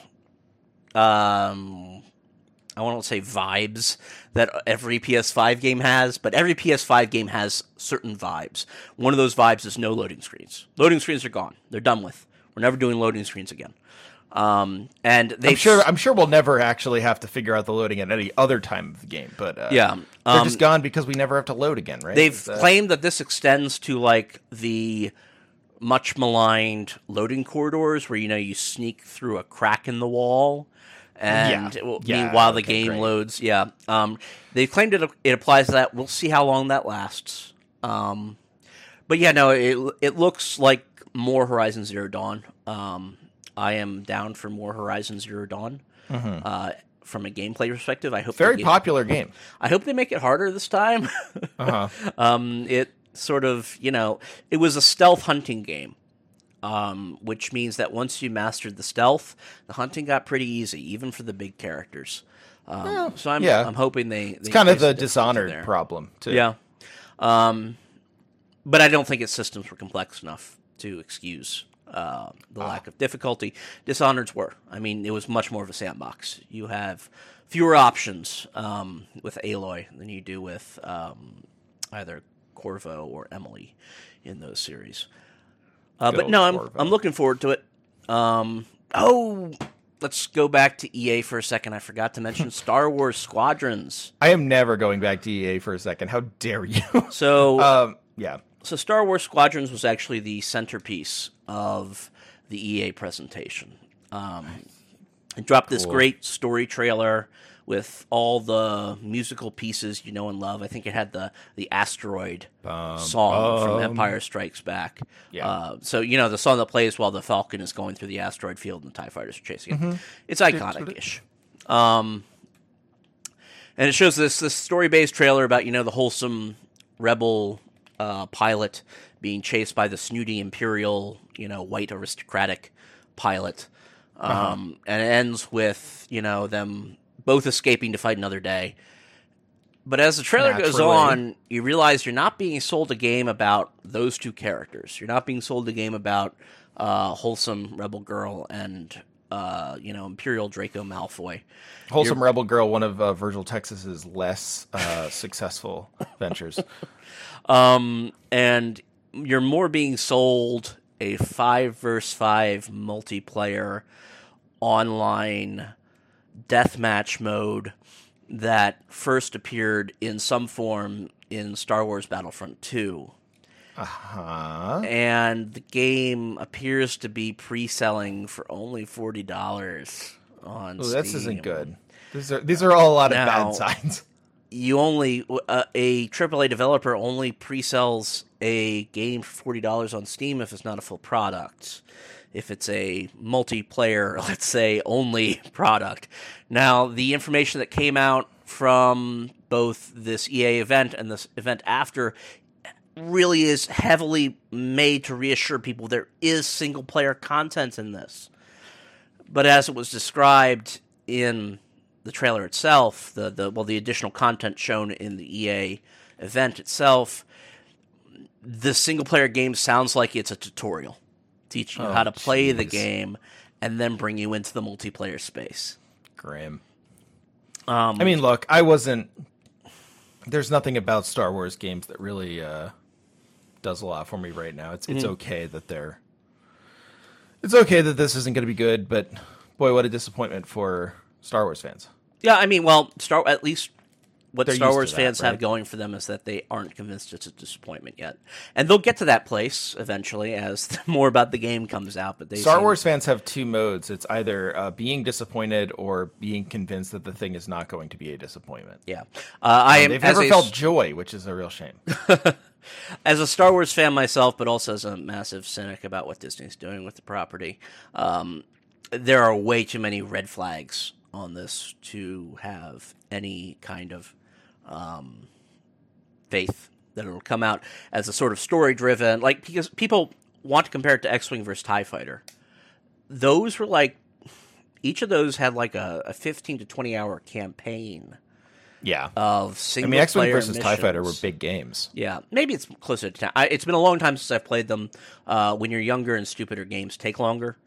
Um, I won't say vibes that every PS5 game has, but every PS5 game has certain vibes. One of those vibes is no loading screens. Loading screens are gone. They're done with. We're never doing loading screens again. Um, and they I'm sure. I'm sure we'll never actually have to figure out the loading at any other time of the game. But uh, Yeah, they're um, just gone because we never have to load again, right? They've that- claimed that this extends to like the much maligned loading corridors where you know you sneak through a crack in the wall and Yeah. will- Yeah, meanwhile the okay, game great. loads yeah um, they've claimed it, it applies to that we'll see how long that lasts um, but yeah no it, it looks like more horizon zero dawn um, i am down for more horizon zero dawn uh, from a gameplay perspective i hope they Mm-hmm. very get- popular game. i hope they make it harder this time [laughs] Uh-huh. [laughs] um, it sort of, you know, it was a stealth hunting game, um, which means that once you mastered the stealth, the hunting got pretty easy, even for the big characters. Um, so I'm, yeah. I'm hoping they. It's kind of the Dishonored problem too. Yeah. Um, but I don't think its systems were complex enough to excuse uh, the lack of difficulty. Dishonored's were. I mean, it was much more of a sandbox. You have fewer options um, with Aloy than you do with um, either Corvo or Emily in those series. Uh, but no, I'm Corvo. I'm looking forward to it. Um, oh, let's go back to EA for a second. I forgot to mention [laughs] Star Wars Squadrons. I am never going back to EA for a second. How dare you? So [laughs] um, yeah. So Star Wars Squadrons was actually the centerpiece of the EA presentation. Um, it dropped this Cool. great story trailer with all the musical pieces you know and love. I think it had the the asteroid song from. Empire Strikes Back. Yeah. Uh, so you know the song that plays while the Falcon is going through the asteroid field and the Tie Fighters are chasing it. Mm-hmm. It's iconic-ish. Um, and it shows this this story based trailer about you know the wholesome rebel uh, pilot being chased by the snooty imperial you know white aristocratic pilot, um, and it ends with you know them both escaping to fight another day. But as the trailer goes on, you realize you're not being sold a game about those two characters. You're not being sold a game about uh, wholesome rebel girl and uh, you know, Imperial Draco Malfoy. Wholesome Rebel Girl, one of uh, Virgil Texas's less uh, successful ventures. [laughs] Um, and you're more being sold a five versus five multiplayer online deathmatch mode that first appeared in some form in Star Wars Battlefront 2. Uh-huh. And the game appears to be pre selling for only $40 on Ooh, Steam. this isn't good. These are these are all a lot of Now- bad signs. You only uh, a AAA developer only pre-sells a game for forty dollars on Steam if it's not a full product. If it's a multiplayer, [laughs] let's say only [laughs] product. Now, the information that came out from both this EA event and this event after really is heavily made to reassure people there is single player content in this. But as it was described in the trailer itself, the, the well, the additional content shown in the EA event itself, the single player game sounds like it's a tutorial, teaching you Oh, how to play the game and then bring you into the multiplayer space. Grim. Um, I mean, look, I wasn't. There's nothing about Star Wars games that really uh, does a lot for me right now. It's it's Mm-hmm. okay that they're. It's okay that this isn't going to be good, but boy, what a disappointment for Star Wars fans. yeah, I mean, well, Star at least what They're Star Wars that, fans have going for them is that they aren't convinced it's a disappointment yet, and they'll get to that place eventually as [laughs] more about the game comes out. But they Star seem- Wars fans have two modes. It's either uh, being disappointed or being convinced that the thing is not going to be a disappointment. yeah, uh, I am They've as never a- felt joy, which is a real shame. [laughs] as a Star Wars fan myself, but also as a massive cynic about what Disney's doing with the property, um, there are way too many red flags on this to have any kind of um, faith that it'll come out as a sort of story driven. Like because people want to compare it to X Wing versus Tie Fighter. Those were like each of those had like a, a fifteen to twenty hour campaign Yeah. of single I mean, X Wing versus TIE Fighter were big games. Yeah, maybe it's closer to ten. I, it's been a long time since I've played them. Uh, when you're younger and stupider, games take longer.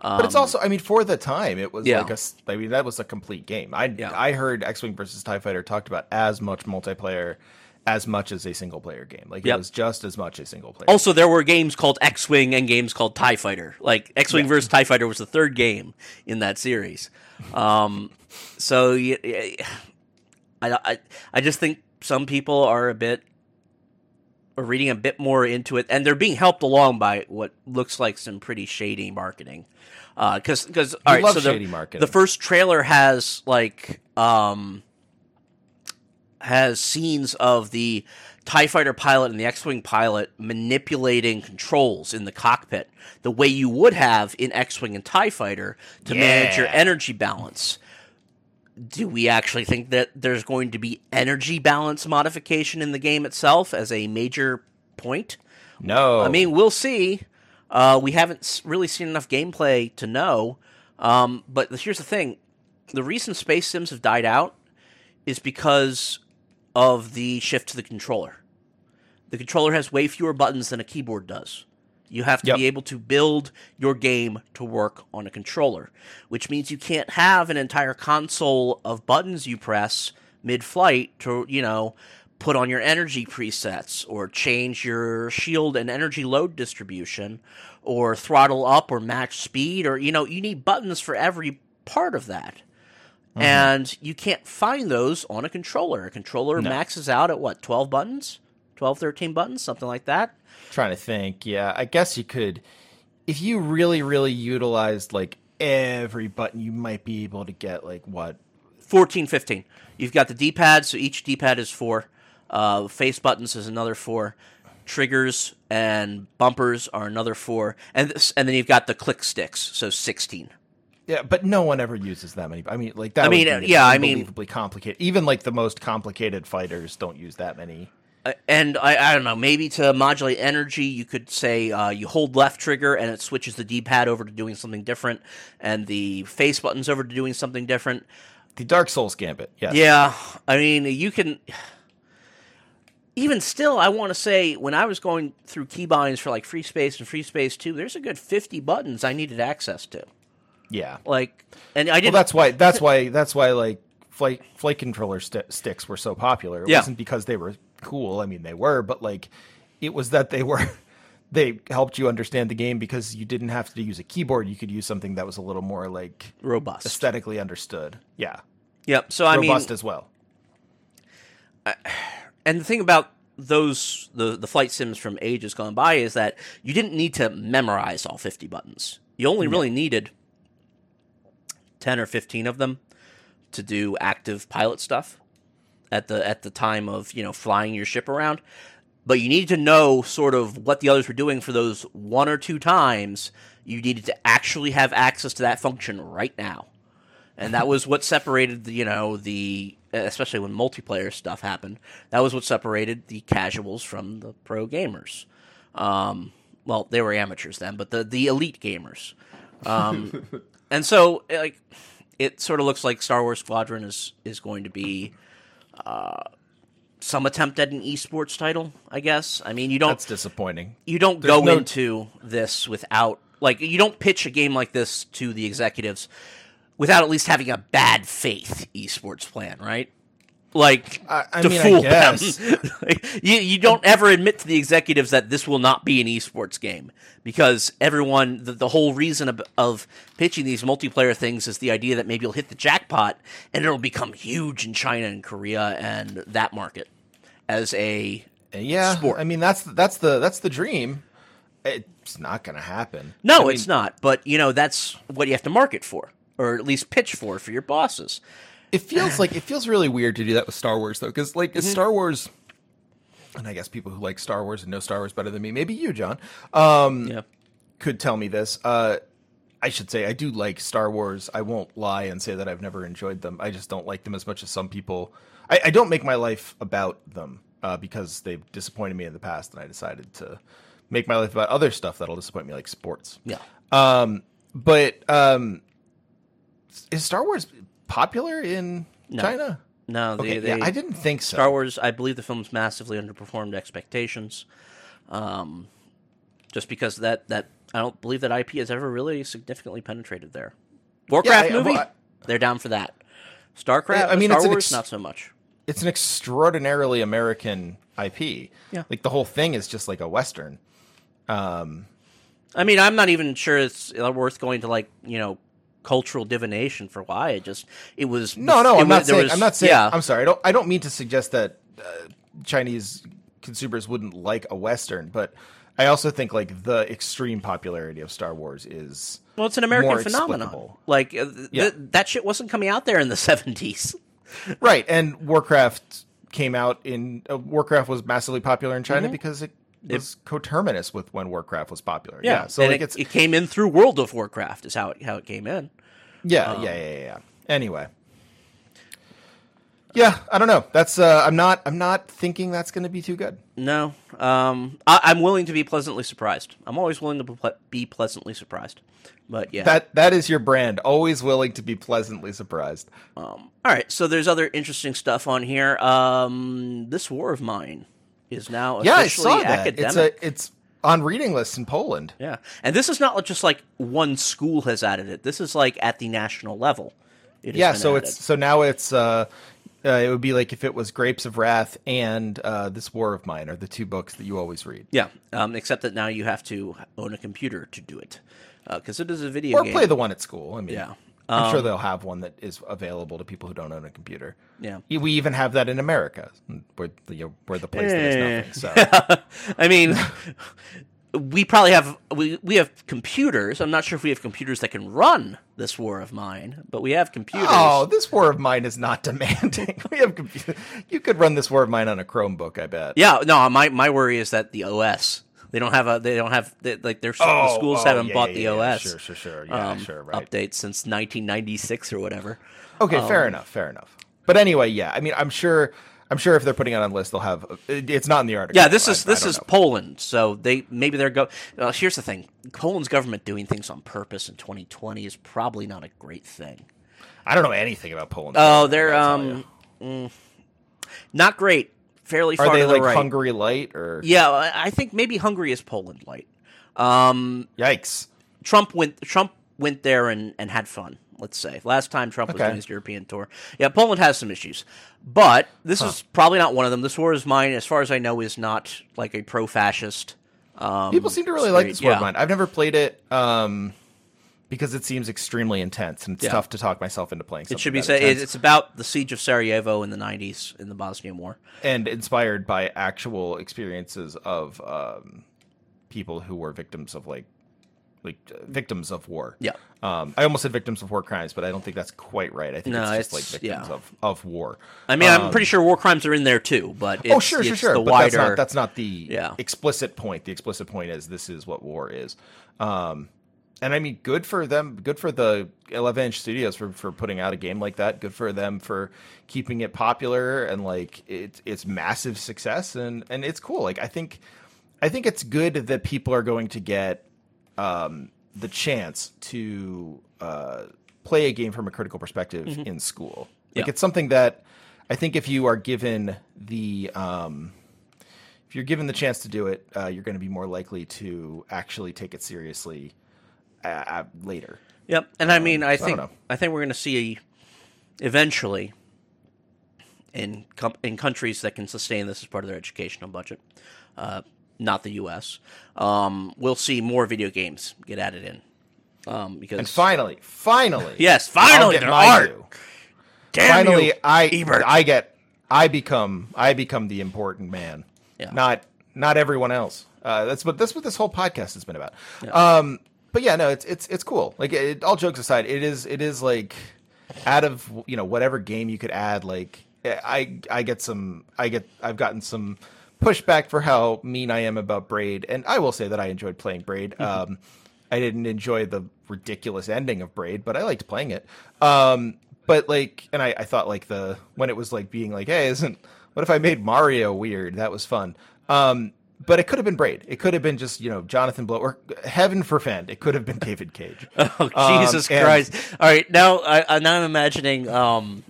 But it's also, I mean, for the time, it was Um, Yeah. like a. I mean, that was a complete game. I Yeah. I heard X Wing versus Tie Fighter talked about as much multiplayer as much as a single player game. Like Yep. it was just as much a single player. Also, there were games called X Wing and games called Tie Fighter. Like X Wing Yeah. versus Tie Fighter was the third game in that series. Um, so I just think some people are a bit are reading a bit more into it, and they're being helped along by what looks like some pretty shady marketing. Because because all right, so the, shady marketing. the first trailer has like um has scenes of the TIE fighter pilot and the X Wing pilot manipulating controls in the cockpit the way you would have in X Wing and TIE fighter to manage your energy balance. Do we actually think that there's going to be energy balance modification in the game itself as a major point? no, I mean, we'll see. Uh, we haven't really seen enough gameplay to know. Um, but here's the thing: the reason space sims have died out is because of the shift to the controller. The controller has way fewer buttons than a keyboard does. You have to Yep. be able to build your game to work on a controller, which means you can't have an entire console of buttons you press mid-flight to, you know, put on your energy presets or change your shield and energy load distribution or throttle up or match speed or you know, you need buttons for every part of that. Mm-hmm. And you can't find those on a controller. A controller No. maxes out at what, 12 buttons? 12, 13 buttons, something like that. Trying to think. Yeah, I guess you could, if you really, really utilized like every button, you might be able to get like what 14, 15. You've got the D pad, so each D pad is four. Uh, face buttons is another four. Triggers and bumpers are another four. And, this, and then you've got the click sticks, so 16. Yeah, but no one ever uses that many. I mean, like that. I would mean, be yeah, I mean- unbelievably complicated. Even like the most complicated fighters don't use that many. Uh, and I, I don't know, maybe to modulate energy, you could say uh, you hold left trigger and it switches the D pad over to doing something different, and the face buttons over to doing something different. The Dark Souls gambit. Yes. Yeah, I mean, you can. Even still, I want to say when I was going through keybinds for like Free Space and Free Space 2, there's a good 50 buttons I needed access to. Yeah. Like, and I didn't. that's why. That's [laughs] why. That's why. Like flight flight controller st- sticks were so popular. It Yeah. wasn't because they were cool. I mean, they were, but like, it was that they were. [laughs] They helped you understand the game because you didn't have to use a keyboard. You could use something that was a little more like robust. aesthetically understood. Yeah, Yep. So I mean, robust as well. and the thing about those the the flight sims from ages gone by is that you didn't need to memorize all 50 buttons. You only really needed 10 or 15 of them to do active pilot stuff at the at the time of, you know, flying your ship around. But you needed to know sort of what the others were doing for those one or two times. You needed to actually have access to that function right now and that was what separated the you know the especially when multiplayer stuff happened that was what separated the casuals from the pro gamers um, well they were amateurs then but the the elite gamers um, [laughs] and so like it sort of looks like star wars squadron is is going to be uh, some attempt at an esports title i guess i mean you don't That's disappointing. you don't There's go no- into this without like you don't pitch a game like this to the executives without at least having a bad faith esports plan, right? Like I- I to mean, fool them. [laughs] Like, you you don't ever admit to the executives that this will not be an esports game because everyone the, the whole reason of, of pitching these multiplayer things is the idea that maybe you'll hit the jackpot and it'll become huge in China and Korea and that market as a uh, Yeah, sport. I mean that's that's the that's the dream. It's not going to happen. No, I mean, it's not. But you know, that's what you have to market for, or at least pitch for for your bosses. It feels like it feels really weird to do that with Star Wars though, because like Mm-hmm. Star Wars, and I guess people who like Star Wars and know Star Wars better than me, maybe you, John, um, Yeah. could tell me this. Uh, I should say I do like Star Wars. I won't lie and say that I've never enjoyed them. I just don't like them as much as some people. I, I don't make my life about them uh, because they've disappointed me in the past, and I decided to make my life about other stuff that'll disappoint me, like sports. Yeah. Um, but um, is Star Wars popular in China? No, they, Okay, they, yeah, I didn't think so. Star Wars. I believe the film's massively underperformed expectations. Um, just because that that I don't believe that IP has ever really significantly penetrated there. Warcraft I- movie, well, I- they're down for that. Starcraft, I mean, Star it's Wars, ex- not so much. It's an extraordinarily American IP. Yeah. like the whole thing is just like a western. Um, I mean, I'm not even sure it's worth going to like you know cultural divination for why it just it was No, no, it I'm not saying. was- I'm not saying. yeah I'm sorry. I don't. I don't mean to suggest that uh, Chinese consumers wouldn't like a western, but I also think like the extreme popularity of Star Wars is well it's an American phenomenon like uh, th- Yeah. that shit wasn't coming out there in the [laughs] 70s right. And Warcraft came out in uh, Warcraft was massively popular in China because it was coterminous with when Warcraft was popular. Yeah. so and like it, it's it came in through World of Warcraft is how it, how it came in Yeah, yeah, yeah, yeah, yeah. Anyway. Yeah, I don't know. That's uh I'm not I'm not thinking that's going to be too good. No, um, I, I'm willing to be pleasantly surprised. I'm always willing to be pleasantly surprised. But yeah, That that is your brand. Always willing to be pleasantly surprised. um, all right. So there's other interesting stuff on here. Um, this war of mine is now Yeah, I officially saw that. academic. It's a it's on reading lists in Poland. yeah, and this is not just like one school has added it. This is like at the national level. It Yeah, so added. it's so now it's uh, uh it would be like if it was Grapes of Wrath and uh this War of Mine are the two books that you always read. yeah. Um, except that now you have to own a computer to do it because it is a video Or game. play the one at school. I mean, Yeah. I'm sure Um, they'll have one that is available to people who don't own a computer. Yeah. We even have that in America, where the where the place Eh. that is nothing. So [laughs] I mean, we probably have we we have computers. I'm not sure if we have computers that can run this war of mine, but we have computers. Oh, this war of mine is not [laughs] demanding. we have computer. You could run this war of mine on a Chromebook, I bet. Yeah, no. My my worry is that the OS they don't have a they don't have they, like their the schools oh, haven't yeah, bought yeah, the OS. Sure, sure, sure. Yeah, um, sure. Right. Updates since 1996 or whatever. Okay, Um, fair enough. Fair enough. But anyway, yeah. I mean, I'm sure. I'm sure if they're putting it on a list, they'll have. It's not in the article. Yeah, this is I this don't is know. Poland, so they maybe they're go. Uh, here's the thing: Poland's government doing things on purpose in 2020 is probably not a great thing. I don't know anything about Poland. Oh, they're um, mm, not great. Fairly far Are they to the like right. Hungary light or Yeah, I think maybe Hungary is Poland light. Um, yikes? Trump went. Trump went there and, and had fun. Let's say last time Trump was Okay. doing his European tour. Yeah, Poland has some issues, but this is probably not one of them. This war is mine, as far as I know, is not like a pro-fascist. Um, People seem to really like this War of. Mine. I've never played it um, because it seems extremely intense, and it's Yeah. tough to talk myself into playing. It should be said intense. it's about the siege of Sarajevo in the '90s in the Bosnian War. and inspired by actual experiences of um, people who were victims of like like uh, victims of war. Yeah. Um, I almost said victims of war crimes, but I don't think that's quite right. I think No, it's just it's- like victims yeah. of, of war. I mean, I'm Um, pretty sure war crimes are in there too, but it's, oh, sure, sure, sure. The but wider, that's not that's not the Yeah. explicit point. The explicit point is this is what war is. Um, and I mean, good for them. Good for the 11 inch studios for, for putting out a game like that. Good for them for keeping it popular and like it's it's massive success and and it's cool. Like I think I think it's good that people are going to get um, the chance to uh, play a game from a critical perspective in school. Like Mm-hmm. Yeah. it's something that I think if you are given the um, if you're given the chance to do it, uh, you're going to be more likely to actually take it seriously uh, uh, later. Yep, and I mean, I think know. I, think we're going to see eventually in com- in countries that can sustain this as part of their educational budget, uh, not the U.S. Um, we'll see more video games get added in um, because And finally, finally, [laughs] yes, finally, there are. due. Damn finally you, I Ebert. I get I become I become the important man. Yeah. Not not everyone else. Uh, that's what that's what this whole podcast has been about. Um, but yeah, no, it's it's it's cool. Like it, all jokes aside, it is it is like out of you know whatever game you could add. Like I I get some I get I've gotten some pushback for how mean I am about Braid, and I will say that I enjoyed playing Braid. Um, I didn't enjoy the ridiculous ending of Braid, but I liked playing it. Um, but like, and I, I thought like the when it was like being like, hey, isn't what if I made Mario weird? That was fun. Um, but it could have been Braid. It could have been just you know Jonathan Blow or heaven forfend. It could have been David Cage. [laughs] Oh Um, Jesus and- Christ! All right, now I, now I'm imagining um,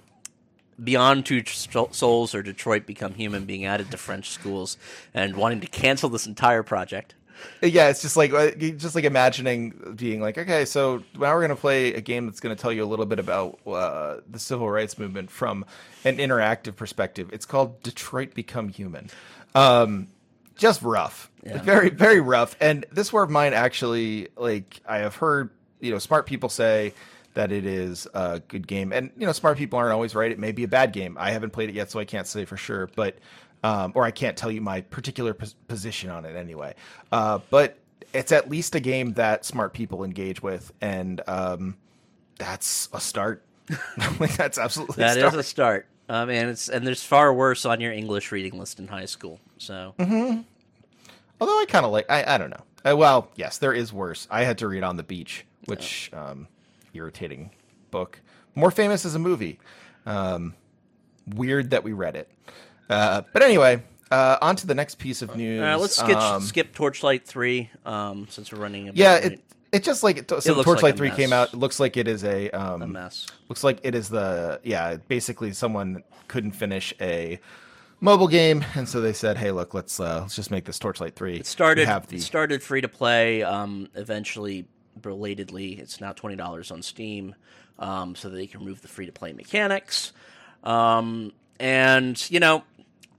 Beyond Two Souls or Detroit Become Human being added to French schools and wanting to cancel this entire project. yeah, it's just like uh, just like imagining being like, okay, so now we're gonna play a game that's gonna tell you a little bit about uh, the civil rights movement from an interactive perspective. It's called Detroit Become Human. Um, just rough, Yeah. very very rough. And this war of mine actually, like I have heard, you know, smart people say that it is a good game, and you know, smart people aren't always right. It may be a bad game. I haven't played it yet, so I can't say for sure, but um, or I can't tell you my particular pos- position on it anyway. Uh, but it's at least a game that smart people engage with, and um, that's a start. [laughs] like that's absolutely That a is a start. Um, and it's and there's far worse on your English reading list in high school. So Mm-hmm. Although I kind of like, I, I don't know. Uh, well, yes, there is worse. I had to read On the Beach, which um, irritating book. More famous as a movie. Um, weird that we read it. Uh, but anyway, uh, on to the next piece of news. uh, let's skip, Um, skip Torchlight Three um, since we're running. A bit yeah, it it just like it, so like Torchlight a Three mess. came out. It looks like it is a um, a mess. Looks like it is the yeah. Basically, someone couldn't finish a mobile game, and so they said, "Hey, look, let's uh, let's just make this Torchlight Three." It started the it started free to play. Um, eventually, belatedly, it's now twenty dollars on Steam, um, so that they can remove the free to play mechanics. Um, and you know,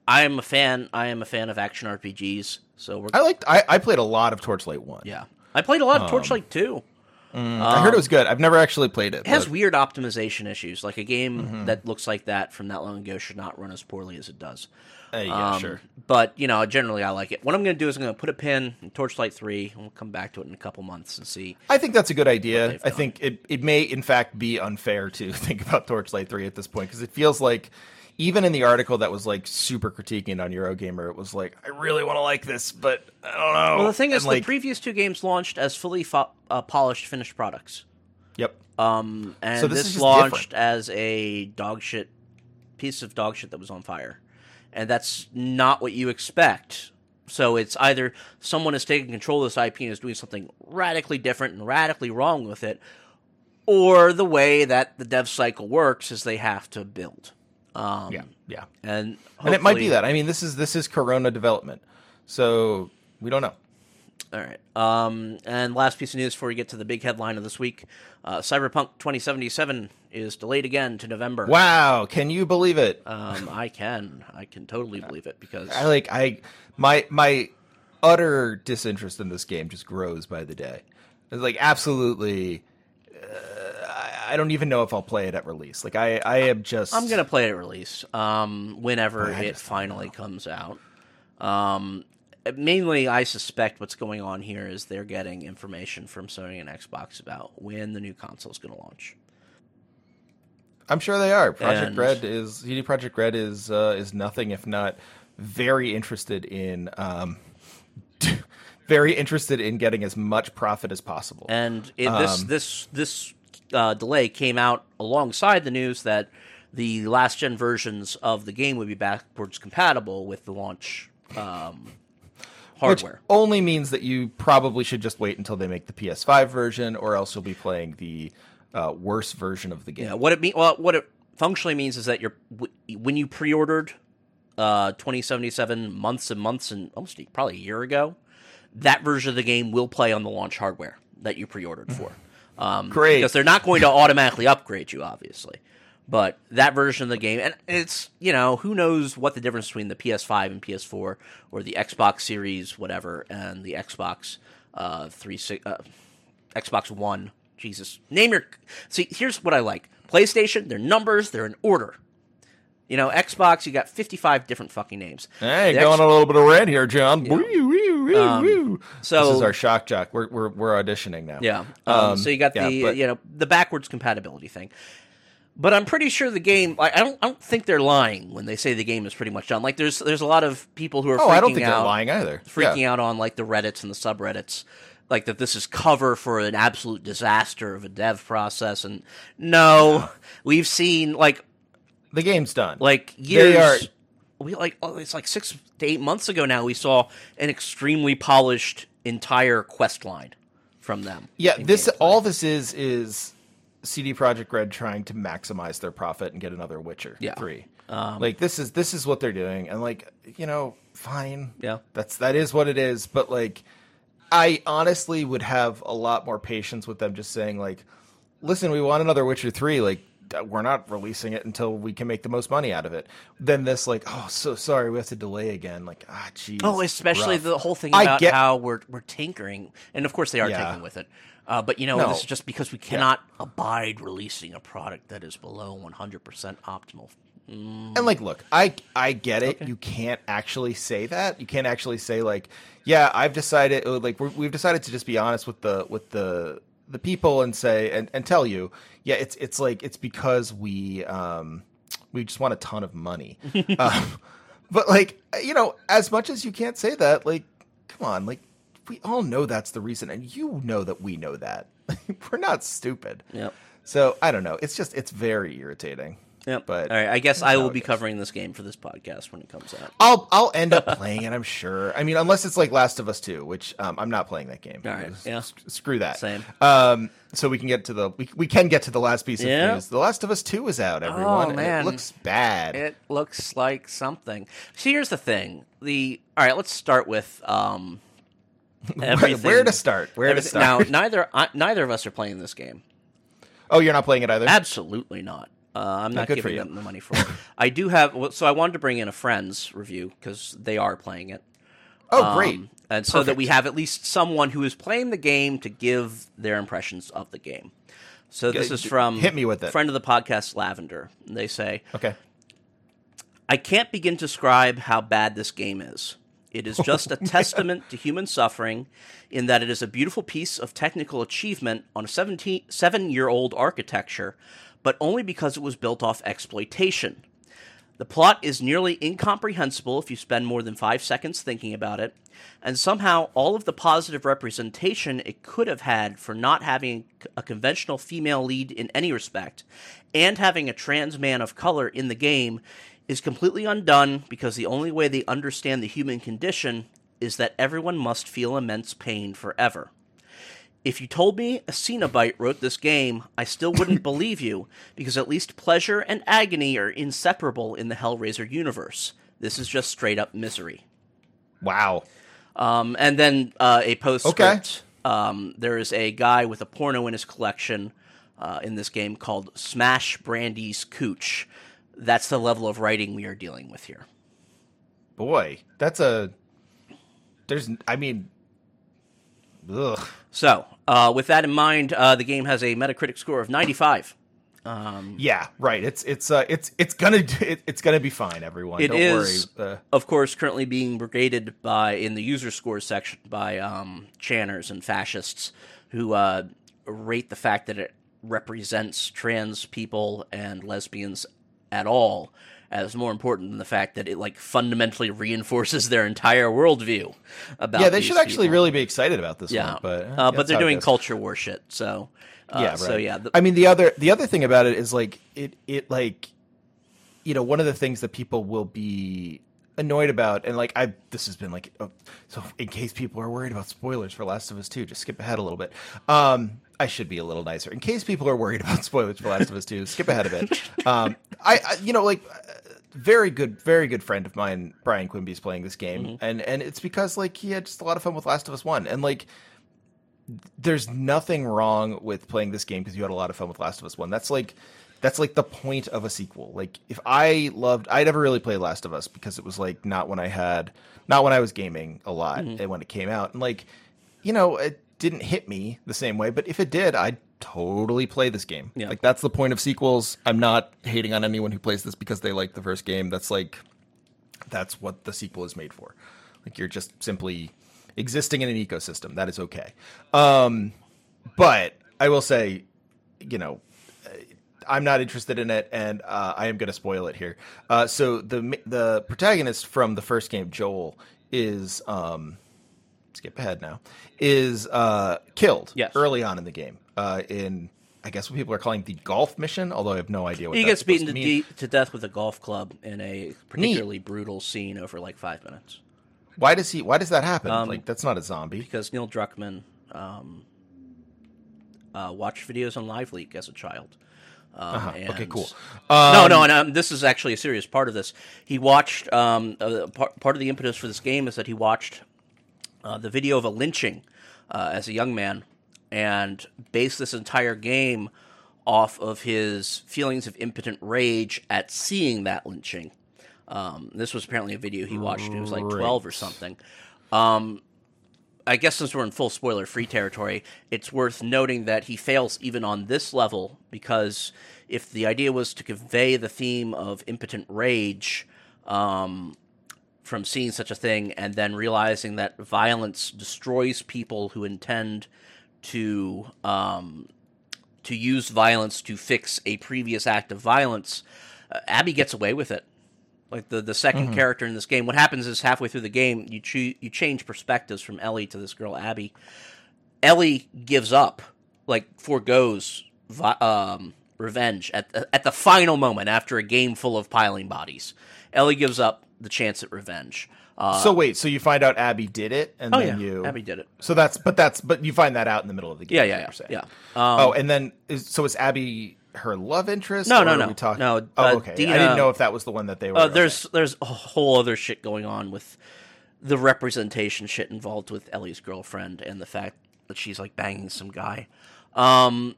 I am a fan. I am a fan of action RPGs. So we're I liked. I, I played a lot of Torchlight One. yeah. I played a lot Um, of Torchlight too. I heard it was good. I've never actually played it. It has weird optimization issues. Like a game Mm-hmm. that looks like that from that long ago should not run as poorly as it does. uh, yeah, Um, sure. But you know, generally I like it. What I'm going to do is I'm going to put a pin in Torchlight Three, and we'll come back to it in a couple months and see. I think that's a good idea. I think it, it may, in fact, be unfair to [laughs] think about Torchlight 3 at this point because it feels like, even in the article that was like super critiquing on Eurogamer, it was like, I really want to like this, but I don't know. Well, the thing is, like, the previous two games launched as fully fo- uh, polished finished products. Yep. Um, and So this this, launched as a dog shit piece of dog shit that was on fire, and that's not what you expect. So it's either someone is taking control of this IP and is doing something radically different and radically wrong with it, or the way that the dev cycle works is they have to build. Um, Yeah. Yeah. and And it might be that. I mean, this is this is Corona development, so we don't know. All right. Um, and last piece of news before we get to the big headline of this week uh, Cyberpunk 2077 is delayed again to November. Wow, can you believe it? Um, I can. I can totally believe it because. I like I my my utter disinterest in this game just grows by the day. It's like absolutely. I, I don't even know if I'll play it at release. Like I, I am just. I'm gonna play it at release um, whenever I it finally comes out. Um, mainly, I suspect what's going on here is they're getting information from Sony and Xbox about when the new console is going to launch. I'm sure they are. Projekt And- Red is CD Projekt Red is uh, is nothing if not very interested in um, [laughs] very interested in getting as much profit as possible. And it, this Um, this this uh, delay came out alongside the news that the last gen versions of the game would be backwards compatible with the launch um, Which hardware. only means that you probably should just wait until they make the PS5 version, or else you'll be playing the uh, worse version of the game. Yeah, what it mean? Well, what it functionally means is that you're w- when you pre-ordered uh, 2077 months and months and almost probably a year ago, that version of the game will play on the launch hardware that you pre-ordered for. Um, Great. because they're not going to automatically upgrade you, obviously. But that version of the game, and it's you know who knows what the difference between the PS5 and PS4 or the Xbox Series, whatever, and the Xbox uh, three uh, Xbox One. Jesus, name your. See, here's what I like: PlayStation, their numbers, they're in order. You know, Xbox, you got 55 different fucking names. Hey, The going X- a little bit of red here, John. Woo, woo, woo, Um, woo. so- this is our shock jock. We're we're, we're auditioning now. Yeah. Um, Um, so you got yeah, the but- you know the backwards compatibility thing. But I'm pretty sure the game. I I don't. I don't think they're lying when they say the game is pretty much done. Like there's there's a lot of people who are Oh, freaking I don't think out, they're lying either. freaking Yeah. out on like the Reddits and the subreddits, like that this is cover for an absolute disaster of a dev process. And no, we've seen like The game's done. like years. are- We like oh, it's like six to eight months ago now. We saw an extremely polished entire quest line from them. yeah, this all this is is CD Projekt Red trying to maximize their profit and get another Witcher Yeah. three. Um, like this is this is what they're doing, and like you know, fine. Yeah. that's that is what it is. But like, I honestly would have a lot more patience with them just saying like, listen, we want another Witcher three. Like, we're not releasing it until we can make the most money out of it. Then this like, oh, so sorry, we have to delay again. Like, ah, geez. Oh, especially rough. the whole thing about get- how we're we're tinkering, and of course they are Yeah. tinkering with it. Uh, but you know, No. this is just because we cannot abide releasing a product that is below 100 percent optimal. And like, look, I I get it. You can't actually say that. You can't actually say like, yeah, I've decided. uh, Like, we're, we've decided to just be honest with the with the the people and say and, and tell you, yeah, it's it's like it's because we um we just want a ton of money. [laughs] um, but like, you know, as much as you can't say that, like, come on, like, we all know that's the reason, and you know that we know that. [laughs] we're not stupid. Yep. So I don't know. It's just it's very irritating. Yep. But all right, I guess I will be covering this game for this podcast when it comes out. I'll I'll end up [laughs] playing it. I'm sure. I mean, unless it's like Last of Us Two, which um, I'm not playing that game. All right, yeah. s- screw that. Same. Um, so we can get to the we, we can get to the last piece of Yeah. news. The Last of Us Two is out. Everyone, and man. it looks bad. It looks like something. See, here's the thing. The all right, let's start with um, [laughs] everything. Where to start? Where to start? Now, neither I, neither of us are playing this game. oh, you're not playing it either. Absolutely not. Uh, I'm not good giving them the money for it. [laughs] I do have. well, So I wanted to bring in a friend's review because they are playing it. oh, great. Um, and so that we have at least someone who is playing the game to give their impressions of the game. So this is from hit me with it. friend of the podcast Lavender. They say, Okay. I can't begin to describe how bad this game is. It is just a [laughs] testament to human suffering in that it is a beautiful piece of technical achievement on a 17, seven year old architecture, but only because it was built off exploitation. The plot is nearly incomprehensible if you spend more than five seconds thinking about it, and somehow all of the positive representation it could have had for not having a conventional female lead in any respect, and having a trans man of color in the game, is completely undone because the only way they understand the human condition is that everyone must feel immense pain forever. If you told me a Cenobite wrote this game, I still wouldn't [laughs] believe you, because at least pleasure and agony are inseparable in the Hellraiser universe. This is just straight up misery. Wow. Um, and then uh, a postscript. Um, there is a guy with a porno in his collection uh, in this game called Smash Brandy's Cooch. That's the level of writing we are dealing with here. Boy, that's a. There's, I mean, ugh. So, uh, with that in mind, uh, the game has a Metacritic score of 95. Yeah, right. It's it's uh it's it's gonna [laughs] it, it's gonna be fine. Everyone, It don't is, worry. Uh, of course, currently being brigaded by in the user scores section by um, channers and fascists who uh, rate the fact that it represents trans people and lesbians at all as more important than the fact that it like fundamentally reinforces their entire worldview about. yeah, they should actually people. really be excited about this yeah, one. But uh, that's but they're doing culture war shit. So uh, yeah, right. So yeah, the, I mean, the other the other thing about it is like it it like you know one of the things that people will be annoyed about and like I this has been like oh, so in case people are worried about spoilers for Last of Us 2 just skip ahead a little bit. Um I should be a little nicer. In case people are worried [laughs] about spoilers for Last of Us 2, skip ahead a bit. Um I, I you know like very good very good friend of mine Brian Quimby is playing this game Mm-hmm. and and it's because like he had just a lot of fun with Last of Us 1 and like there's nothing wrong with playing this game because you had a lot of fun with Last of Us One. That's like that's like the point of a sequel. Like if I loved, I never really played Last of Us because it was like not when I had, not when I was gaming a lot Mm-hmm. and when it came out, and like you know it didn't hit me the same way. But if it did, I'd totally play this game. Yeah. Like that's the point of sequels. I'm not hating on anyone who plays this because they like the first game. That's like that's what the sequel is made for. Like you're just simply existing in an ecosystem. That is okay. Um, but I will say, you know, uh, I'm not interested in it, and uh, I am going to spoil it here. Uh, so the the protagonist from the first game, Joel, is um, skip ahead now, is uh, killed Yes. early on in the game. Uh, in I guess what people are calling the golf mission, although I have no idea what he gets beaten to, de- to death with a golf club in a particularly brutal scene over like five minutes. Why does he? Why does that happen? Um, like that's not a zombie. because Neil Druckmann um, uh, watched videos on Live Leak as a child. Um, Uh-huh. Okay, and- cool. no, Um, no, and um, this is actually a serious part of this. He watched um, uh, part, part of the impetus for this game is that he watched uh, the video of a lynching uh, as a young man and based this entire game off of his feelings of impotent rage at seeing that lynching. Um, this was apparently a video he watched. He was like twelve or something. Um, I guess since we're in full spoiler free territory, it's worth noting that he fails even on this level because if the idea was to convey the theme of impotent rage um, from seeing such a thing and then realizing that violence destroys people who intend to um, to use violence to fix a previous act of violence, uh, Abby gets away with it like the the 2nd character in this game. What happens is halfway through the game, you choo- you change perspectives from Ellie to this girl Abby. Ellie gives up, like foregoes vi- um, revenge at the, at the final moment after a game full of piling bodies. Ellie gives up the chance at revenge. Uh, so wait, so you find out Abby did it, and oh then yeah, you Abby did it. So that's but that's but you find that out in the middle of the game. Yeah, yeah, yeah, yeah. Um, oh, and then is, so is Abby her love interest? No, no, no. we talking- No, Oh, uh, okay. I didn't know if that was the one that they were. Uh, there's there's a whole other shit going on with the representation shit involved with Ellie's girlfriend and the fact that she's like banging some guy. Um,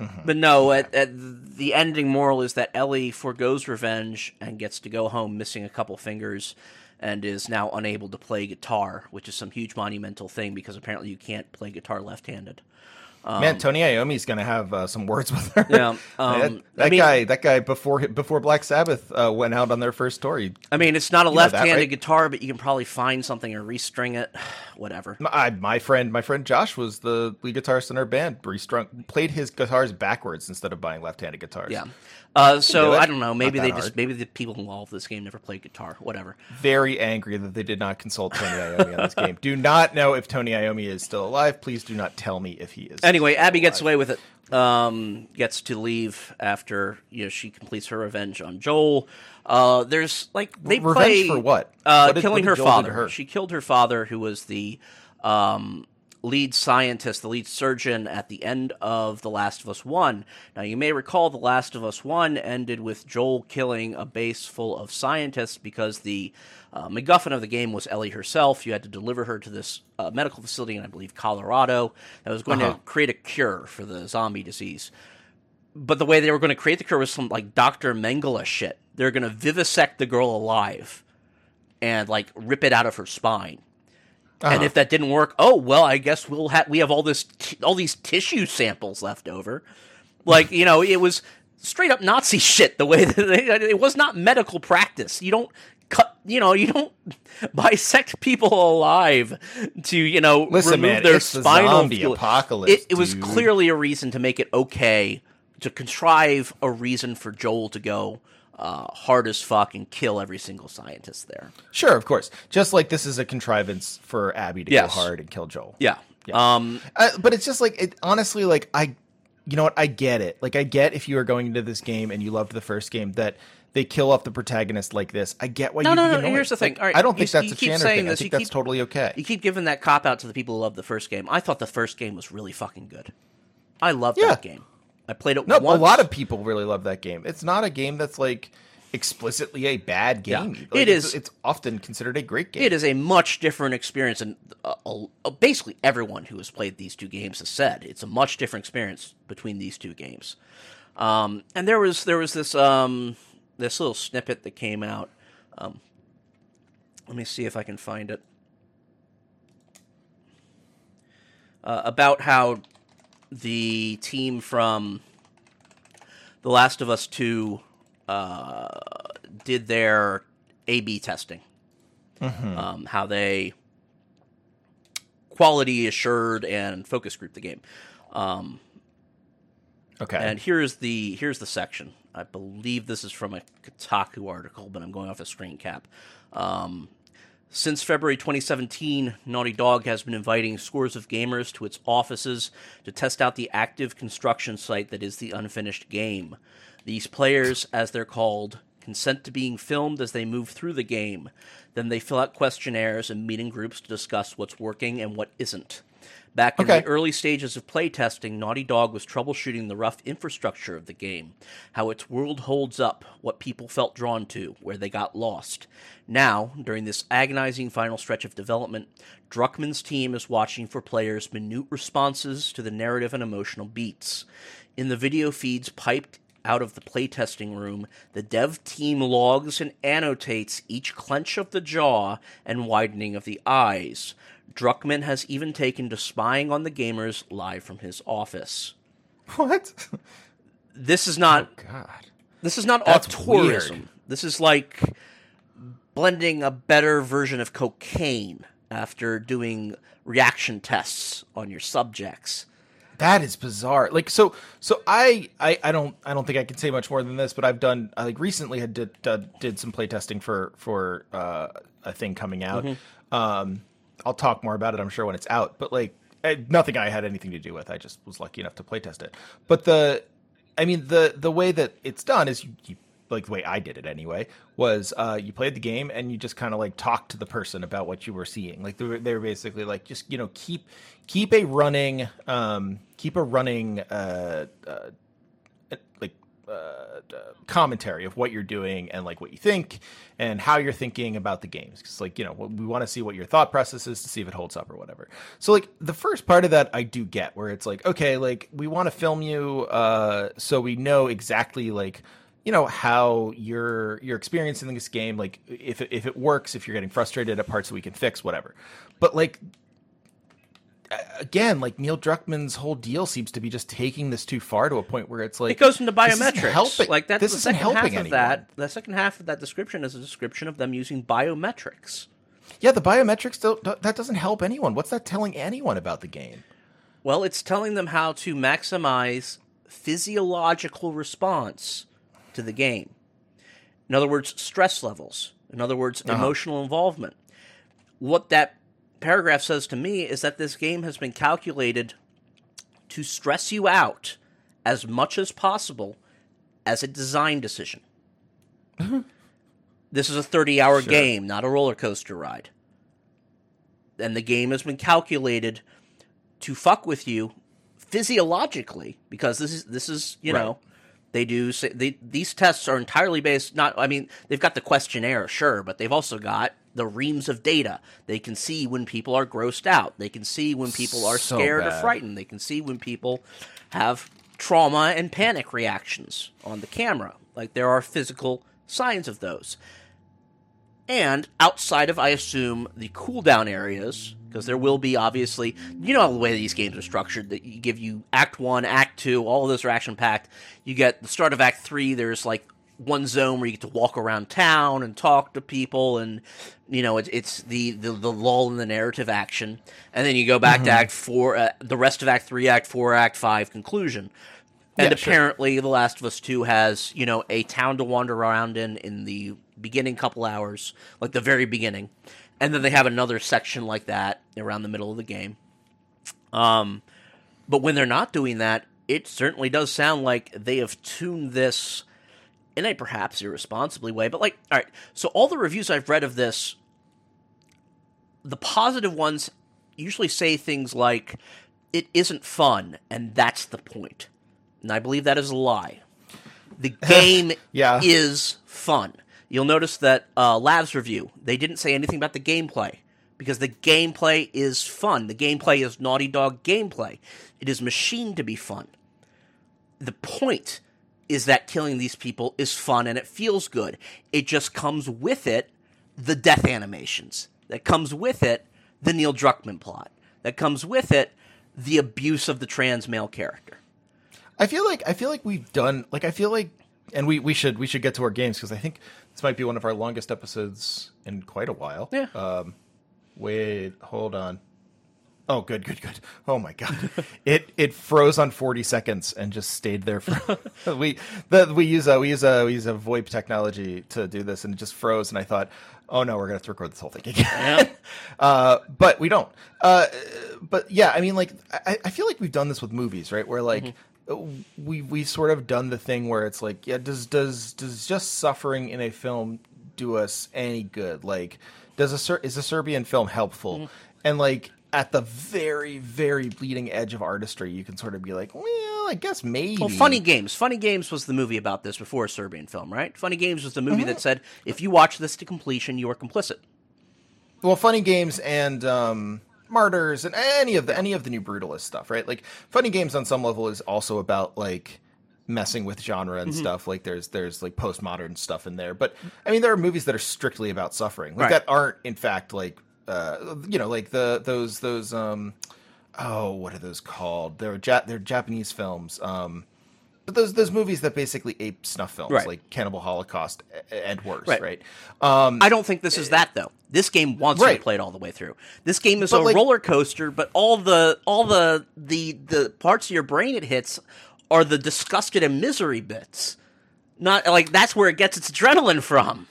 Mm-hmm. But no, at, at the ending moral is that Ellie foregoes revenge and gets to go home missing a couple fingers and is now unable to play guitar, which is some huge monumental thing because apparently you can't play guitar left-handed. Man, Tony Iommi's going to have uh, some words [laughs] with her. Yeah, [laughs] um, that, that I mean- guy, that guy before before Black Sabbath uh, went out on their first tour. He, I mean, it's not a know that, left-handed right? guitar, but you can probably find something or restring it. [sighs] Whatever. my, my friend, my friend Josh was the lead guitarist in our band. Restrung, played his guitars backwards instead of buying left-handed guitars. Yeah. Uh, so do. I don't know. Maybe they that just maybe the people involved with this game never played guitar. Whatever. very angry that they did not consult Tony Iommi on this [laughs] game. Do not know if Tony Iommi is still alive. Please do not tell me if he is. Anyway, Abby gets away with it. Um, gets to leave after you know she completes her revenge on Joel. Uh, there's like they Revenge play for what? Uh, What did- killing what her Joel do to father. her? She killed her father, who was the um, lead scientist, the lead surgeon at the end of The Last of Us 1. Now, you may recall The Last of Us 1 ended with Joel killing a base full of scientists because the uh, MacGuffin of the game was Ellie herself. You had to deliver her to this uh, medical facility in, I believe, Colorado that was going Uh-huh. to create a cure for the zombie disease. But the way they were going to create the cure was some like Dr. Mengele shit. They're going to vivisect the girl alive and like rip it out of her spine. And Uh-huh. if that didn't work, oh well, I guess we'll have we have all this t- all these tissue samples left over. Like you know, it was straight up Nazi [laughs] shit. The way that they, it was not medical practice. You don't cut. You know, you don't [laughs] bisect people alive to you know Listen, remove man, their the spinal zombie apocalypse, It, it was clearly a reason to make it okay to contrive a reason for Joel to go uh, hard as fuck and kill every single scientist there. Sure, of course. Just like this is a contrivance for Abby to Yes. go hard and kill Joel. Yeah. Um, Uh, but it's just like it honestly like I you know what I get it. Like I get if you are going into this game and you loved the first game that they kill off the protagonist like this. I get why No, you no, no, annoyed. here's the thing. Like, All right, I don't you- think that's you a Chandler thing. I this, think you that's keep- totally okay. You keep giving that cop out to the people who love the first game. I thought the first game was really fucking good. I loved Yeah. that game. I played it No, once. a lot of people really love that game. It's not a game that's like explicitly a bad Yeah. game. It Like, it's, is- It's often considered a great game. It is a much different experience, and uh, uh, basically everyone who has played these two games has said it's a much different experience between these two games. Um, and there was there was this um, this little snippet that came out. Um, let me see if I can find it. Uh, about how the team from The Last of Us 2 uh, did their A B testing. Um, how they quality assured and focus group the game. Um, Okay. and here's the here's the section. I believe this is from a Kotaku article, but I'm going off a screen cap. Um, since February 2017, Naughty Dog has been inviting scores of gamers to its offices to test out the active construction site that is the unfinished game. These players, as they're called, consent to being filmed as they move through the game. Then they fill out questionnaires and meet in groups to discuss what's working and what isn't. Back in Okay. the early stages of playtesting, Naughty Dog was troubleshooting the rough infrastructure of the game, how its world holds up, what people felt drawn to, where they got lost. Now, during this agonizing final stretch of development, Druckmann's team is watching for players' minute responses to the narrative and emotional beats. In the video feeds piped out of the playtesting room, the dev team logs and annotates each clench of the jaw and widening of the eyes. Druckmann has even taken to spying on the gamers live from his office. what? This is not God. this is not That's auteurism. weird. This is like blending a better version of cocaine after doing reaction tests on your subjects. That is bizarre. Like so, so I, I, I don't, I don't think I can say much more than this. But I've done, I like recently had did did, did some playtesting for for uh, a thing coming out. Um, I'll talk more about it, I'm sure, when it's out. But like, nothing I had anything to do with. I just was lucky enough to playtest it. But the, I mean, the the way that it's done is you, you like the way I did it anyway was uh, you played the game and you just kind of like talked to the person about what you were seeing. Like they were, they were basically like just you know keep keep a running um, keep a running uh, uh, like uh, uh, commentary of what you're doing and like what you think and how you're thinking about the games. Because like you know we want to see what your thought process is to see if it holds up or whatever. So like the first part of that I do get where it's like okay like we want to film you uh, so we know exactly like you know how you're you're experiencing this game like if if it works if you're getting frustrated at parts that we can fix whatever but like again like neil druckmann's whole deal seems to be just taking this too far to a point where it's like It goes into biometrics. helping- like that's this the isn't second half helping of anyone. that. The second half of that description is a description of them using biometrics. yeah the biometrics don't, that doesn't help anyone what's that telling anyone about the game Well, it's telling them how to maximize physiological response to the game. In other words, stress levels. In other words, uh-huh. emotional involvement. What that paragraph says to me is that this game has been calculated to stress you out as much as possible as a design decision. [laughs] this is a 30 hour game, not a roller coaster ride. And the game has been calculated to fuck with you physiologically because this is this is you Right. know they do say they, these tests are entirely based not I mean they've got the questionnaire sure but they've also got the reams of data. They can see when people are grossed out. They can see when people are So scared or frightened. They can see when people have trauma and panic reactions on the camera. Like there are physical signs of those. And outside of, I assume, the cooldown areas, because there will be obviously, you know, the way these games are structured, that you give you Act One, Act Two, all of those are action packed. You get the start of Act Three. There's like one zone where you get to walk around town and talk to people, and you know, it's it's the the, the lull in the narrative action, and then you go back to Act Four, uh, the rest of Act Three, Act Four, Act Five conclusion. And Yeah, sure. apparently, The Last of Us Two has you know a town to wander around in in the beginning couple hours, like the very beginning, and then they have another section like that around the middle of the game. Um, but when they're not doing that, it certainly does sound like they have tuned this in a perhaps irresponsibly way. But like, all right, so all the reviews I've read of this, the positive ones usually say things like, "It isn't fun," and that's the point. And I believe that is a lie. The [laughs] game Yeah. is fun. You'll notice that uh, Labs review they didn't say anything about the gameplay because the gameplay is fun. The gameplay is Naughty Dog gameplay. It is machined to be fun. The point is that killing these people is fun and it feels good. It just comes with it the death animations. That comes with it the Neil Druckmann plot. That comes with it the abuse of the trans male character. I feel like I feel like we've done like I feel like and we, we should we should get to our games because I think this might be one of our longest episodes in quite a while. Yeah. Um wait, hold on. Oh good, good, good. Oh my god. [laughs] it it froze on 40 seconds and just stayed there for [laughs] [laughs] we the we use a we use a we use a VoIP technology to do this and it just froze and I thought, "Oh no, we're going to have to record this whole thing again." uh, but we don't. Uh, but yeah, I mean, like, I, I feel like we've done this with movies, right? Where like we we sort of done the thing where it's like, yeah, does does does just suffering in a film do us any good? Like, does a Ser- is a Serbian film helpful? And like at the very very bleeding edge of artistry, you can sort of be like, well, I guess maybe. Well, Funny Games. Funny Games was the movie about this before a Serbian film, right? Funny Games was the movie Mm-hmm. that said if you watch this to completion, you are complicit. well funny games and um martyrs and any of the any of the new brutalist stuff right like funny games on some level is also about like messing with genre Mm-hmm. and stuff like there's there's like postmodern stuff in there but i mean there are movies that are strictly about suffering like Right. that aren't in fact like uh you know like the those those um oh what are those called they're ja- they're japanese films um but those those movies that basically ape snuff films Right. like cannibal holocaust and worse Right. right, um I don't think this is that though. This game wants you Right. to play it all the way through. This game is But, a like- roller coaster, but all the all the the the parts of your brain it hits are the disgusted and misery bits. Not like that's where it gets its adrenaline from.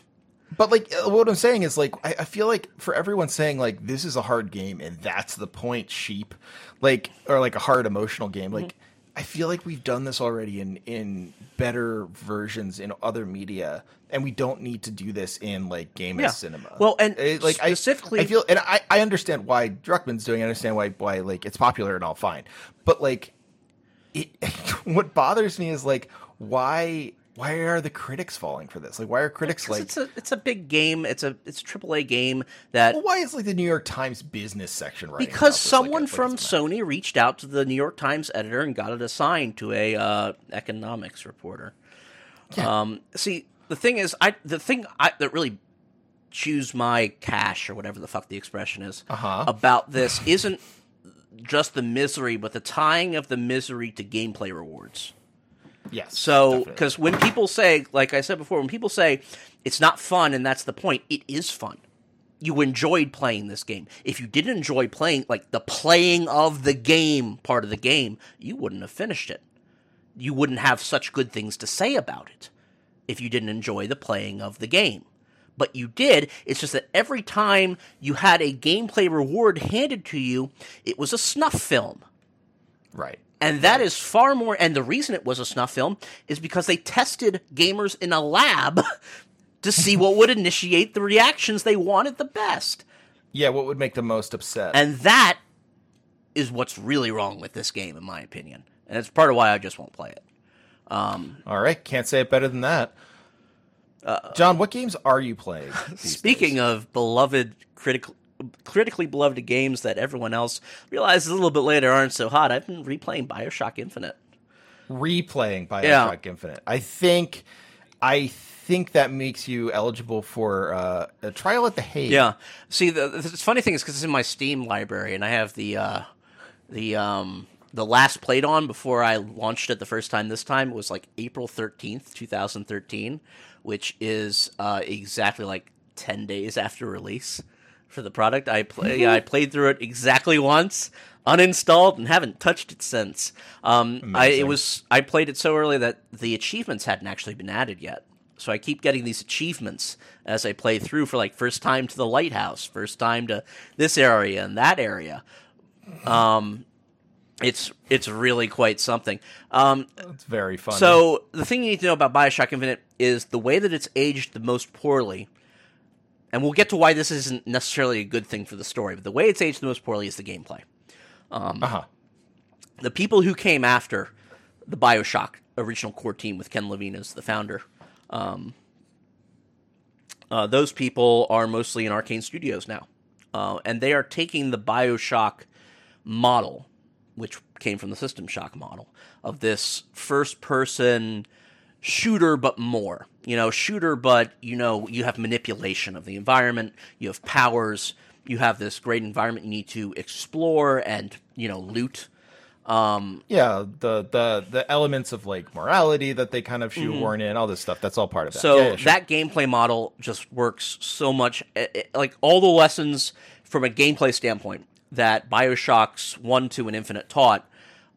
But like uh, what I'm saying is like I, I feel like for everyone saying like this is a hard game and that's the point, sheep, like or like a hard emotional game, like Mm-hmm. I feel like we've done this already in in better versions in other media, and we don't need to do this in like game Yeah. as cinema. Well, and Uh, like I- specifically- I, feel and I, I understand why Druckmann's doing. it, I understand why why like it's popular and all fine, but like it, [laughs] what bothers me is like why why are the critics falling for this? Like why are critics like it's a it's a big game. It's a it's a triple A game that Well, why is like the New York Times business section right? because about this? Like, someone like, from Sony reached out to the New York Times editor and got it assigned to a uh, economics reporter. Um, see, the thing is, I the thing I, that really chews my cash or whatever the fuck the expression is Uh-huh. about this isn't just the misery, but the tying of the misery to gameplay rewards. Yes. So, because when people say, like I said before, when people say it's not fun and that's the point, it is fun. You enjoyed playing this game. If you didn't enjoy playing, like the playing of the game part of the game, you wouldn't have finished it. You wouldn't have such good things to say about it if you didn't enjoy the playing of the game. But you did. It's just that every time you had a gameplay reward handed to you, it was a snuff film. right. And that is far more. And the reason it was a snuff film is because they tested gamers in a lab [laughs] to see what would initiate the reactions they wanted the best. Yeah, what would make them most upset? And that is what's really wrong with this game, in my opinion, and it's part of why I just won't play it. Um, All right, can't say it better than that. Uh, John, what games are you playing? [laughs] Speaking days? of beloved critical critically beloved games that everyone else realizes a little bit later aren't so hot, I've been replaying Bioshock Infinite. Replaying Bioshock Yeah. Infinite. I think I think that makes you eligible for uh, a trial at the Hague. Yeah. See, the, the funny thing is because it's in my Steam library, and I have the uh, the um, the last played on before I launched it the first time. This time was like April thirteenth, two thousand thirteen, which is uh, exactly like ten days after release for the product. I play. I played through it exactly once. Uninstalled and haven't touched it since. Um, I it was I played it so early that the achievements hadn't actually been added yet. So I keep getting these achievements as I play through for like first time to the lighthouse, first time to this area and that area. Um, it's it's really quite something. Um, It's very fun. so the thing you need to know about Bioshock Infinite is the way that it's aged the most poorly, and we'll get to why this isn't necessarily a good thing for the story. But the way it's aged the most poorly is the gameplay. uh-huh. The people who came after the Bioshock original core team with Ken Levine as the founder, um, uh, those people are mostly in Arkane Studios now, uh, and they are taking the Bioshock model, which came from the System Shock model of this first-person shooter, but more. You know, shooter, but you know, you have manipulation of the environment, you have powers, you have this great environment you need to explore and you know loot. Um, Yeah, the the the elements of like morality that they kind of shoehorn in, all this stuff. That's all part of that. Mm-hmm. So Yeah, yeah, sure. that gameplay model just works so much. eh, eh, Like all the lessons from a gameplay standpoint that Bioshocks One, Two, and Infinite taught,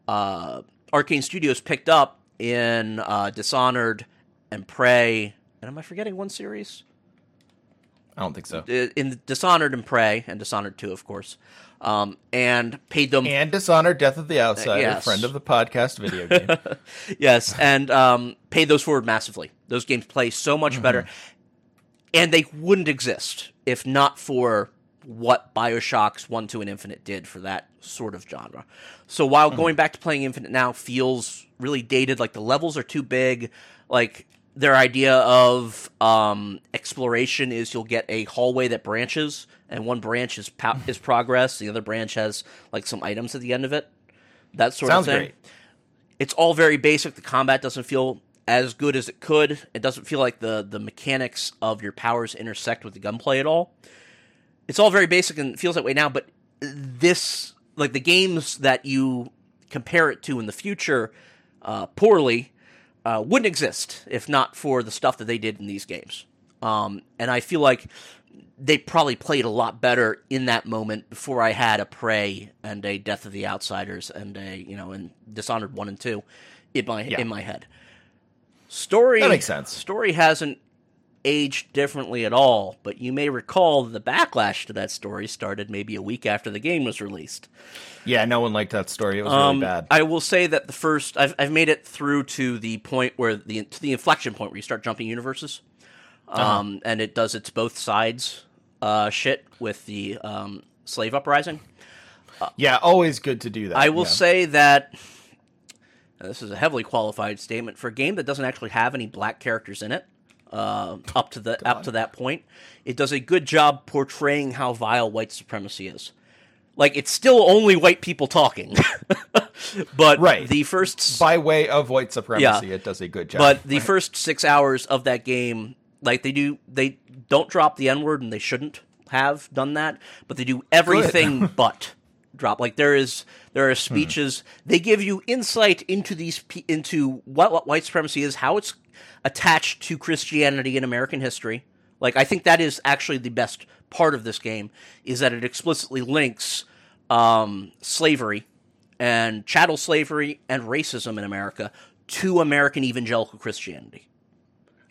uh, Arkane Studios picked up in uh, Dishonored and Prey. And am I forgetting one series? I don't think so. Uh, In Dishonored and Prey, and Dishonored Two, of course, um, and paid them And Dishonored, Death of the Outsider, yes. friend of the podcast video game. [laughs] yes, and um, paid those forward massively. Those games play so much better, and they wouldn't exist if not for what Bioshocks One, Two, and Infinite did for that sort of genre. So while going back to playing Infinite now feels really dated, like the levels are too big, like their idea of um, exploration is you'll get a hallway that branches, and one branch is po- [laughs] is progress, the other branch has like some items at the end of it. That sort Sounds of thing great. it's all very basic. The combat doesn't feel as good as it could. It doesn't feel like the the mechanics of your powers intersect with the gunplay at all. It's all very basic and feels that way now, but this like the games that you compare it to in the future uh, poorly uh, wouldn't exist if not for the stuff that they did in these games. Um, and I feel like they probably played a lot better in that moment before I had a Prey and a Death of the Outsiders and a you know and Dishonored one and two in my Yeah. in my head. Story That makes sense. Story hasn't aged differently at all, but you may recall the backlash to that story started maybe a week after the game was released. yeah, no one liked that story. It was Um, really bad. I will say that the first I've I've made it through to the point where the to the inflection point where you start jumping universes, Uh-huh. um, and it does its both sides uh, shit with the um, slave uprising. yeah, always good to do that. I will yeah. say that this is a heavily qualified statement for a game that doesn't actually have any black characters in it. Uh, up to the up to that point, it does a good job portraying how vile white supremacy is. Like it's still only white people talking, [laughs] but Right. the first by way of white supremacy, Yeah. it does a good job. but the first six hours of that game, like they do, they don't drop the N word, and they shouldn't have done that. But they do everything [laughs] but drop. Like there is, there are speeches. They give you insight into these, into what, what white supremacy is, how it's attached to Christianity in American history. Like I think that is actually the best part of this game is that it explicitly links um, slavery and chattel slavery and racism in America to American evangelical Christianity.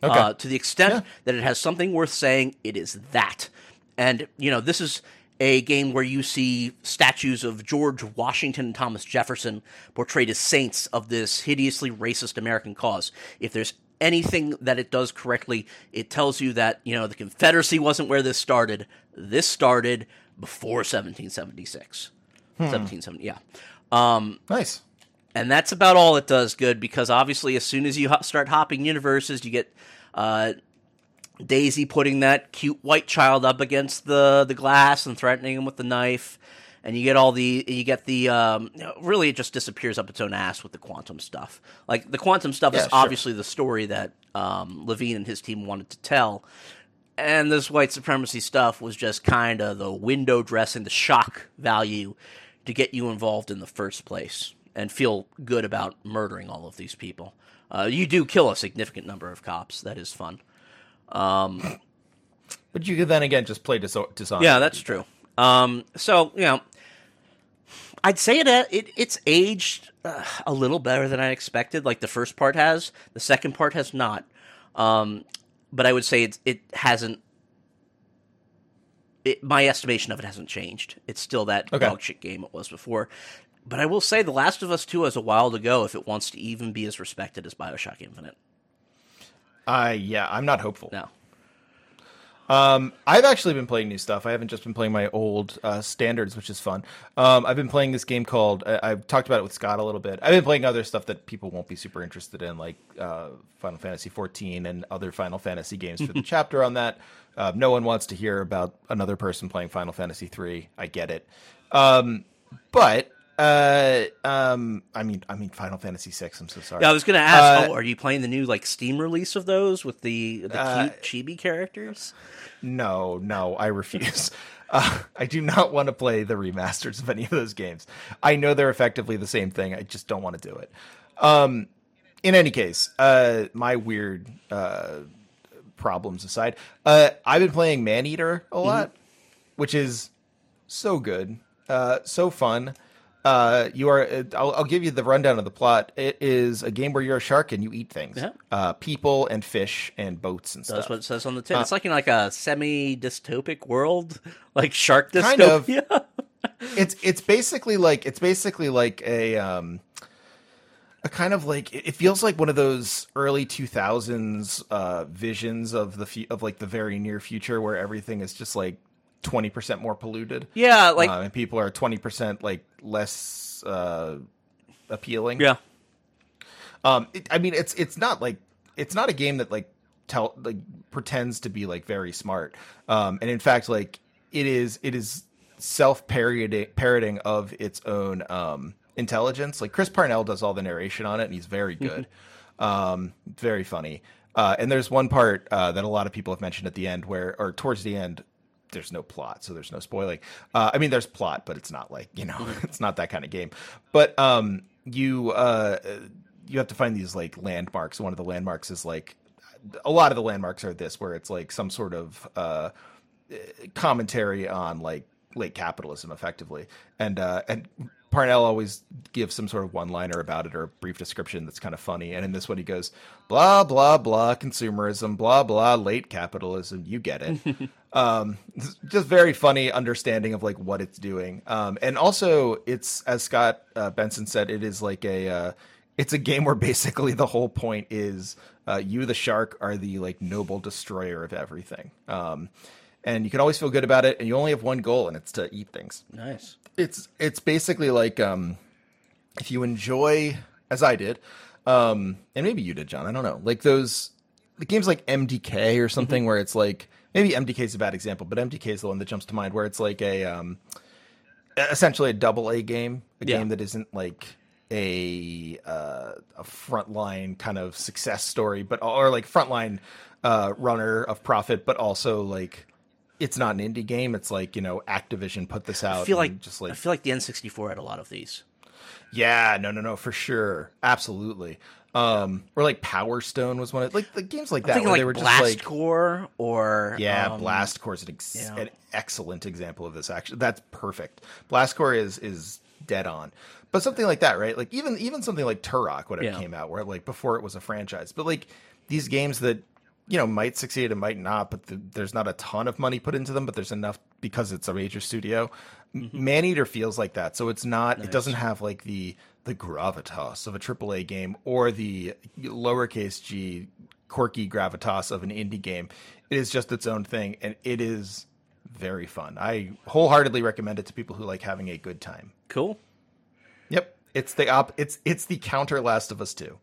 Okay. Uh, to the extent Yeah. that it has something worth saying, it is that. And, you know, this is a game where you see statues of George Washington and Thomas Jefferson portrayed as saints of this hideously racist American cause. If there's anything that it does correctly, it tells you that, you know, the Confederacy wasn't where this started. This started before 1776. seventeen seventy. Yeah. Um, Nice. and that's about all it does good because obviously as soon as you ho- start hopping universes you get uh, daisy putting that cute white child up against the, the glass and threatening him with the knife and you get all the you get the um, really it just disappears up its own ass with the quantum stuff like the quantum stuff Yeah, is sure. obviously the story that um, levine and his team wanted to tell and this white supremacy stuff was just kind of the window dressing, the shock value to get you involved in the first place and feel good about murdering all of these people. Uh, you do kill a significant number of cops. That is fun. Um, But you could then again just play Dis- Dishonored. yeah, that's true. Um, so you know, I'd say it, uh, it it's aged uh, a little better than I expected. Like the first part has, the second part has not. Um, but I would say it's, it hasn't. It, my estimation of it hasn't changed. It's still that Okay. dog shit game it was before. But I will say, The Last of Us Two has a while to go if it wants to even be as respected as Bioshock Infinite. Uh, yeah, I'm not hopeful. No, Um, I've actually been playing new stuff. I haven't just been playing my old uh, standards, which is fun. Um, I've been playing this game called. I- I've talked about it with Scott a little bit. I've been playing other stuff that people won't be super interested in, like uh, Final Fantasy 14 and other Final Fantasy games for the [laughs] chapter on that. Uh, no one wants to hear about another person playing Final Fantasy 3. I get it, um, but uh, um, I mean, I mean Final Fantasy VI. I'm so sorry. Yeah, I was going to ask. Uh, oh, are you playing the new like Steam release of those with the the Uh, cute chibi characters? No, no, I refuse. [laughs] Uh, I do not want to play the remasters of any of those games. I know they're effectively the same thing. I just don't want to do it. Um, in any case, uh, my weird uh, problems aside, uh, I've been playing Maneater a lot, which is so good, uh, so fun. Uh, you are. uh, I'll, I'll give you the rundown of the plot. It is a game where you're a shark and you eat things, Yeah. uh, people and fish and boats and That's stuff. That's what it says on the tin. it's like in like a semi dystopic world, [laughs] like shark dystopia. Kind of. [laughs] it's it's basically like it's basically like a um a kind of like it feels like one of those early 2000s uh visions of the of like the very near future where everything is just like 20% more polluted yeah, like uh, and people are 20% like less uh appealing yeah, um, it, I mean, it's it's not like it's not a game that like tell like pretends to be like very smart. Um, and in fact, like it is it is self parroting parroting of its own um intelligence. Like Chris Parnell does all the narration on it, and he's very good, um, very funny. Uh, and there's one part uh, that a lot of people have mentioned at the end, where or towards the end, there's no plot, so there's no spoiling. Uh, I mean, there's plot, but it's not like you know, [laughs] it's not that kind of game. But um, you uh, you have to find these like landmarks. One of the landmarks is like a lot of the landmarks are this, where it's like some sort of uh, commentary on like late capitalism, effectively, and uh, and Parnell always gives some sort of one liner about it or a brief description that's kind of funny. And in this one, he goes, blah, blah, blah, consumerism, blah, blah, late capitalism. You get it. [laughs] um, just very funny understanding of like what it's doing. Um, and also, it's, as Scott uh, Benson said, it is like a, uh, it's a game where basically the whole point is uh, you, the shark, are the like noble destroyer of everything. Um, and you can always feel good about it. And you only have one goal, and it's to eat things nice. It's it's basically like um if you enjoy as I did, um and maybe you did, John, I don't know. Like those the games like MDK or something where it's like maybe MDK is a bad example, but MDK is the one that jumps to mind where it's like a um essentially a double A game, a Yeah. game that isn't like a uh, a frontline kind of success story, but or like frontline uh, runner of profit, but also like it's not an indie game. It's like you know Activision put this out. I feel like just like I feel like the N64 had a lot of these. yeah, no, no, no, for sure, absolutely. Um, or like Power Stone was one of like the games like that where like they were just Blast like Core or yeah, um, Blast Corps is an, ex- an excellent example of this. Actually, that's perfect. Blast Corps is is dead on. But something like that, right? Like even even something like Turok, whatever Yeah. came out, where like before it was a franchise, but like these games that you know might succeed and might not, but the, there's not a ton of money put into them, but there's enough because it's a major studio. Mm-hmm. Maneater feels like that, so it's not. It doesn't have like the the gravitas of a AAA game or the lowercase g quirky gravitas of an indie game. It is just its own thing, and it is very fun. I wholeheartedly recommend it to people who like having a good time. Cool. Yep, it's the op. It's it's the counter Last of Us Two,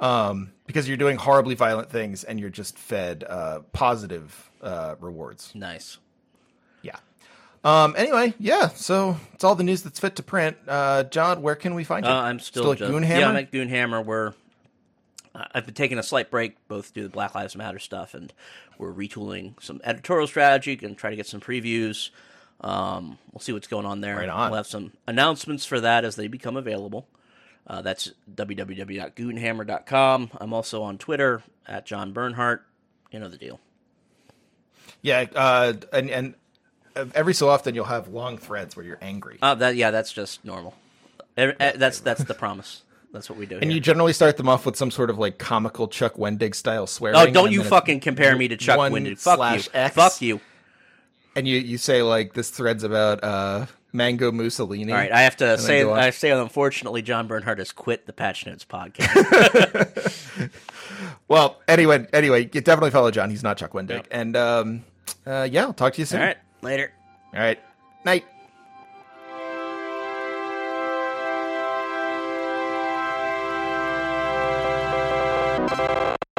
um, because you're doing horribly violent things and you're just fed uh, positive uh, rewards. Nice. Yeah. Um. Anyway, yeah. So it's all the news that's fit to print. Uh, John, where can we find you? Uh, I'm still, at just, Goonhammer. Yeah, I'm at Goonhammer. We're uh, I've been taking a slight break, both to the Black Lives Matter stuff, and we're retooling some editorial strategy. To try to get some previews. Um, we'll see what's going on there. Right on. We'll have some announcements for that as they become available. Uh, that's www.goonhammer.com. I'm also on Twitter at John Bernhardt. You know the deal. Yeah. Uh. And and every so often you'll have long threads where you're angry. Uh, that yeah, that's just normal. Eh, That's that's the promise. That's what we do. And here. you generally start them off with some sort of like comical Chuck Wendig style swearing. Oh, don't you fucking compare me to Chuck Wendig. Fuck you. X. Fuck you. And you, you say like this thread's about uh, Mango Mussolini. All right, I have to say. I say, unfortunately, John Bernhardt has quit the Patch Notes podcast. [laughs] Well, anyway, anyway, you definitely follow John. He's not Chuck Wendig. And um, uh, yeah, I'll talk to you soon. All right, later. All right. Night.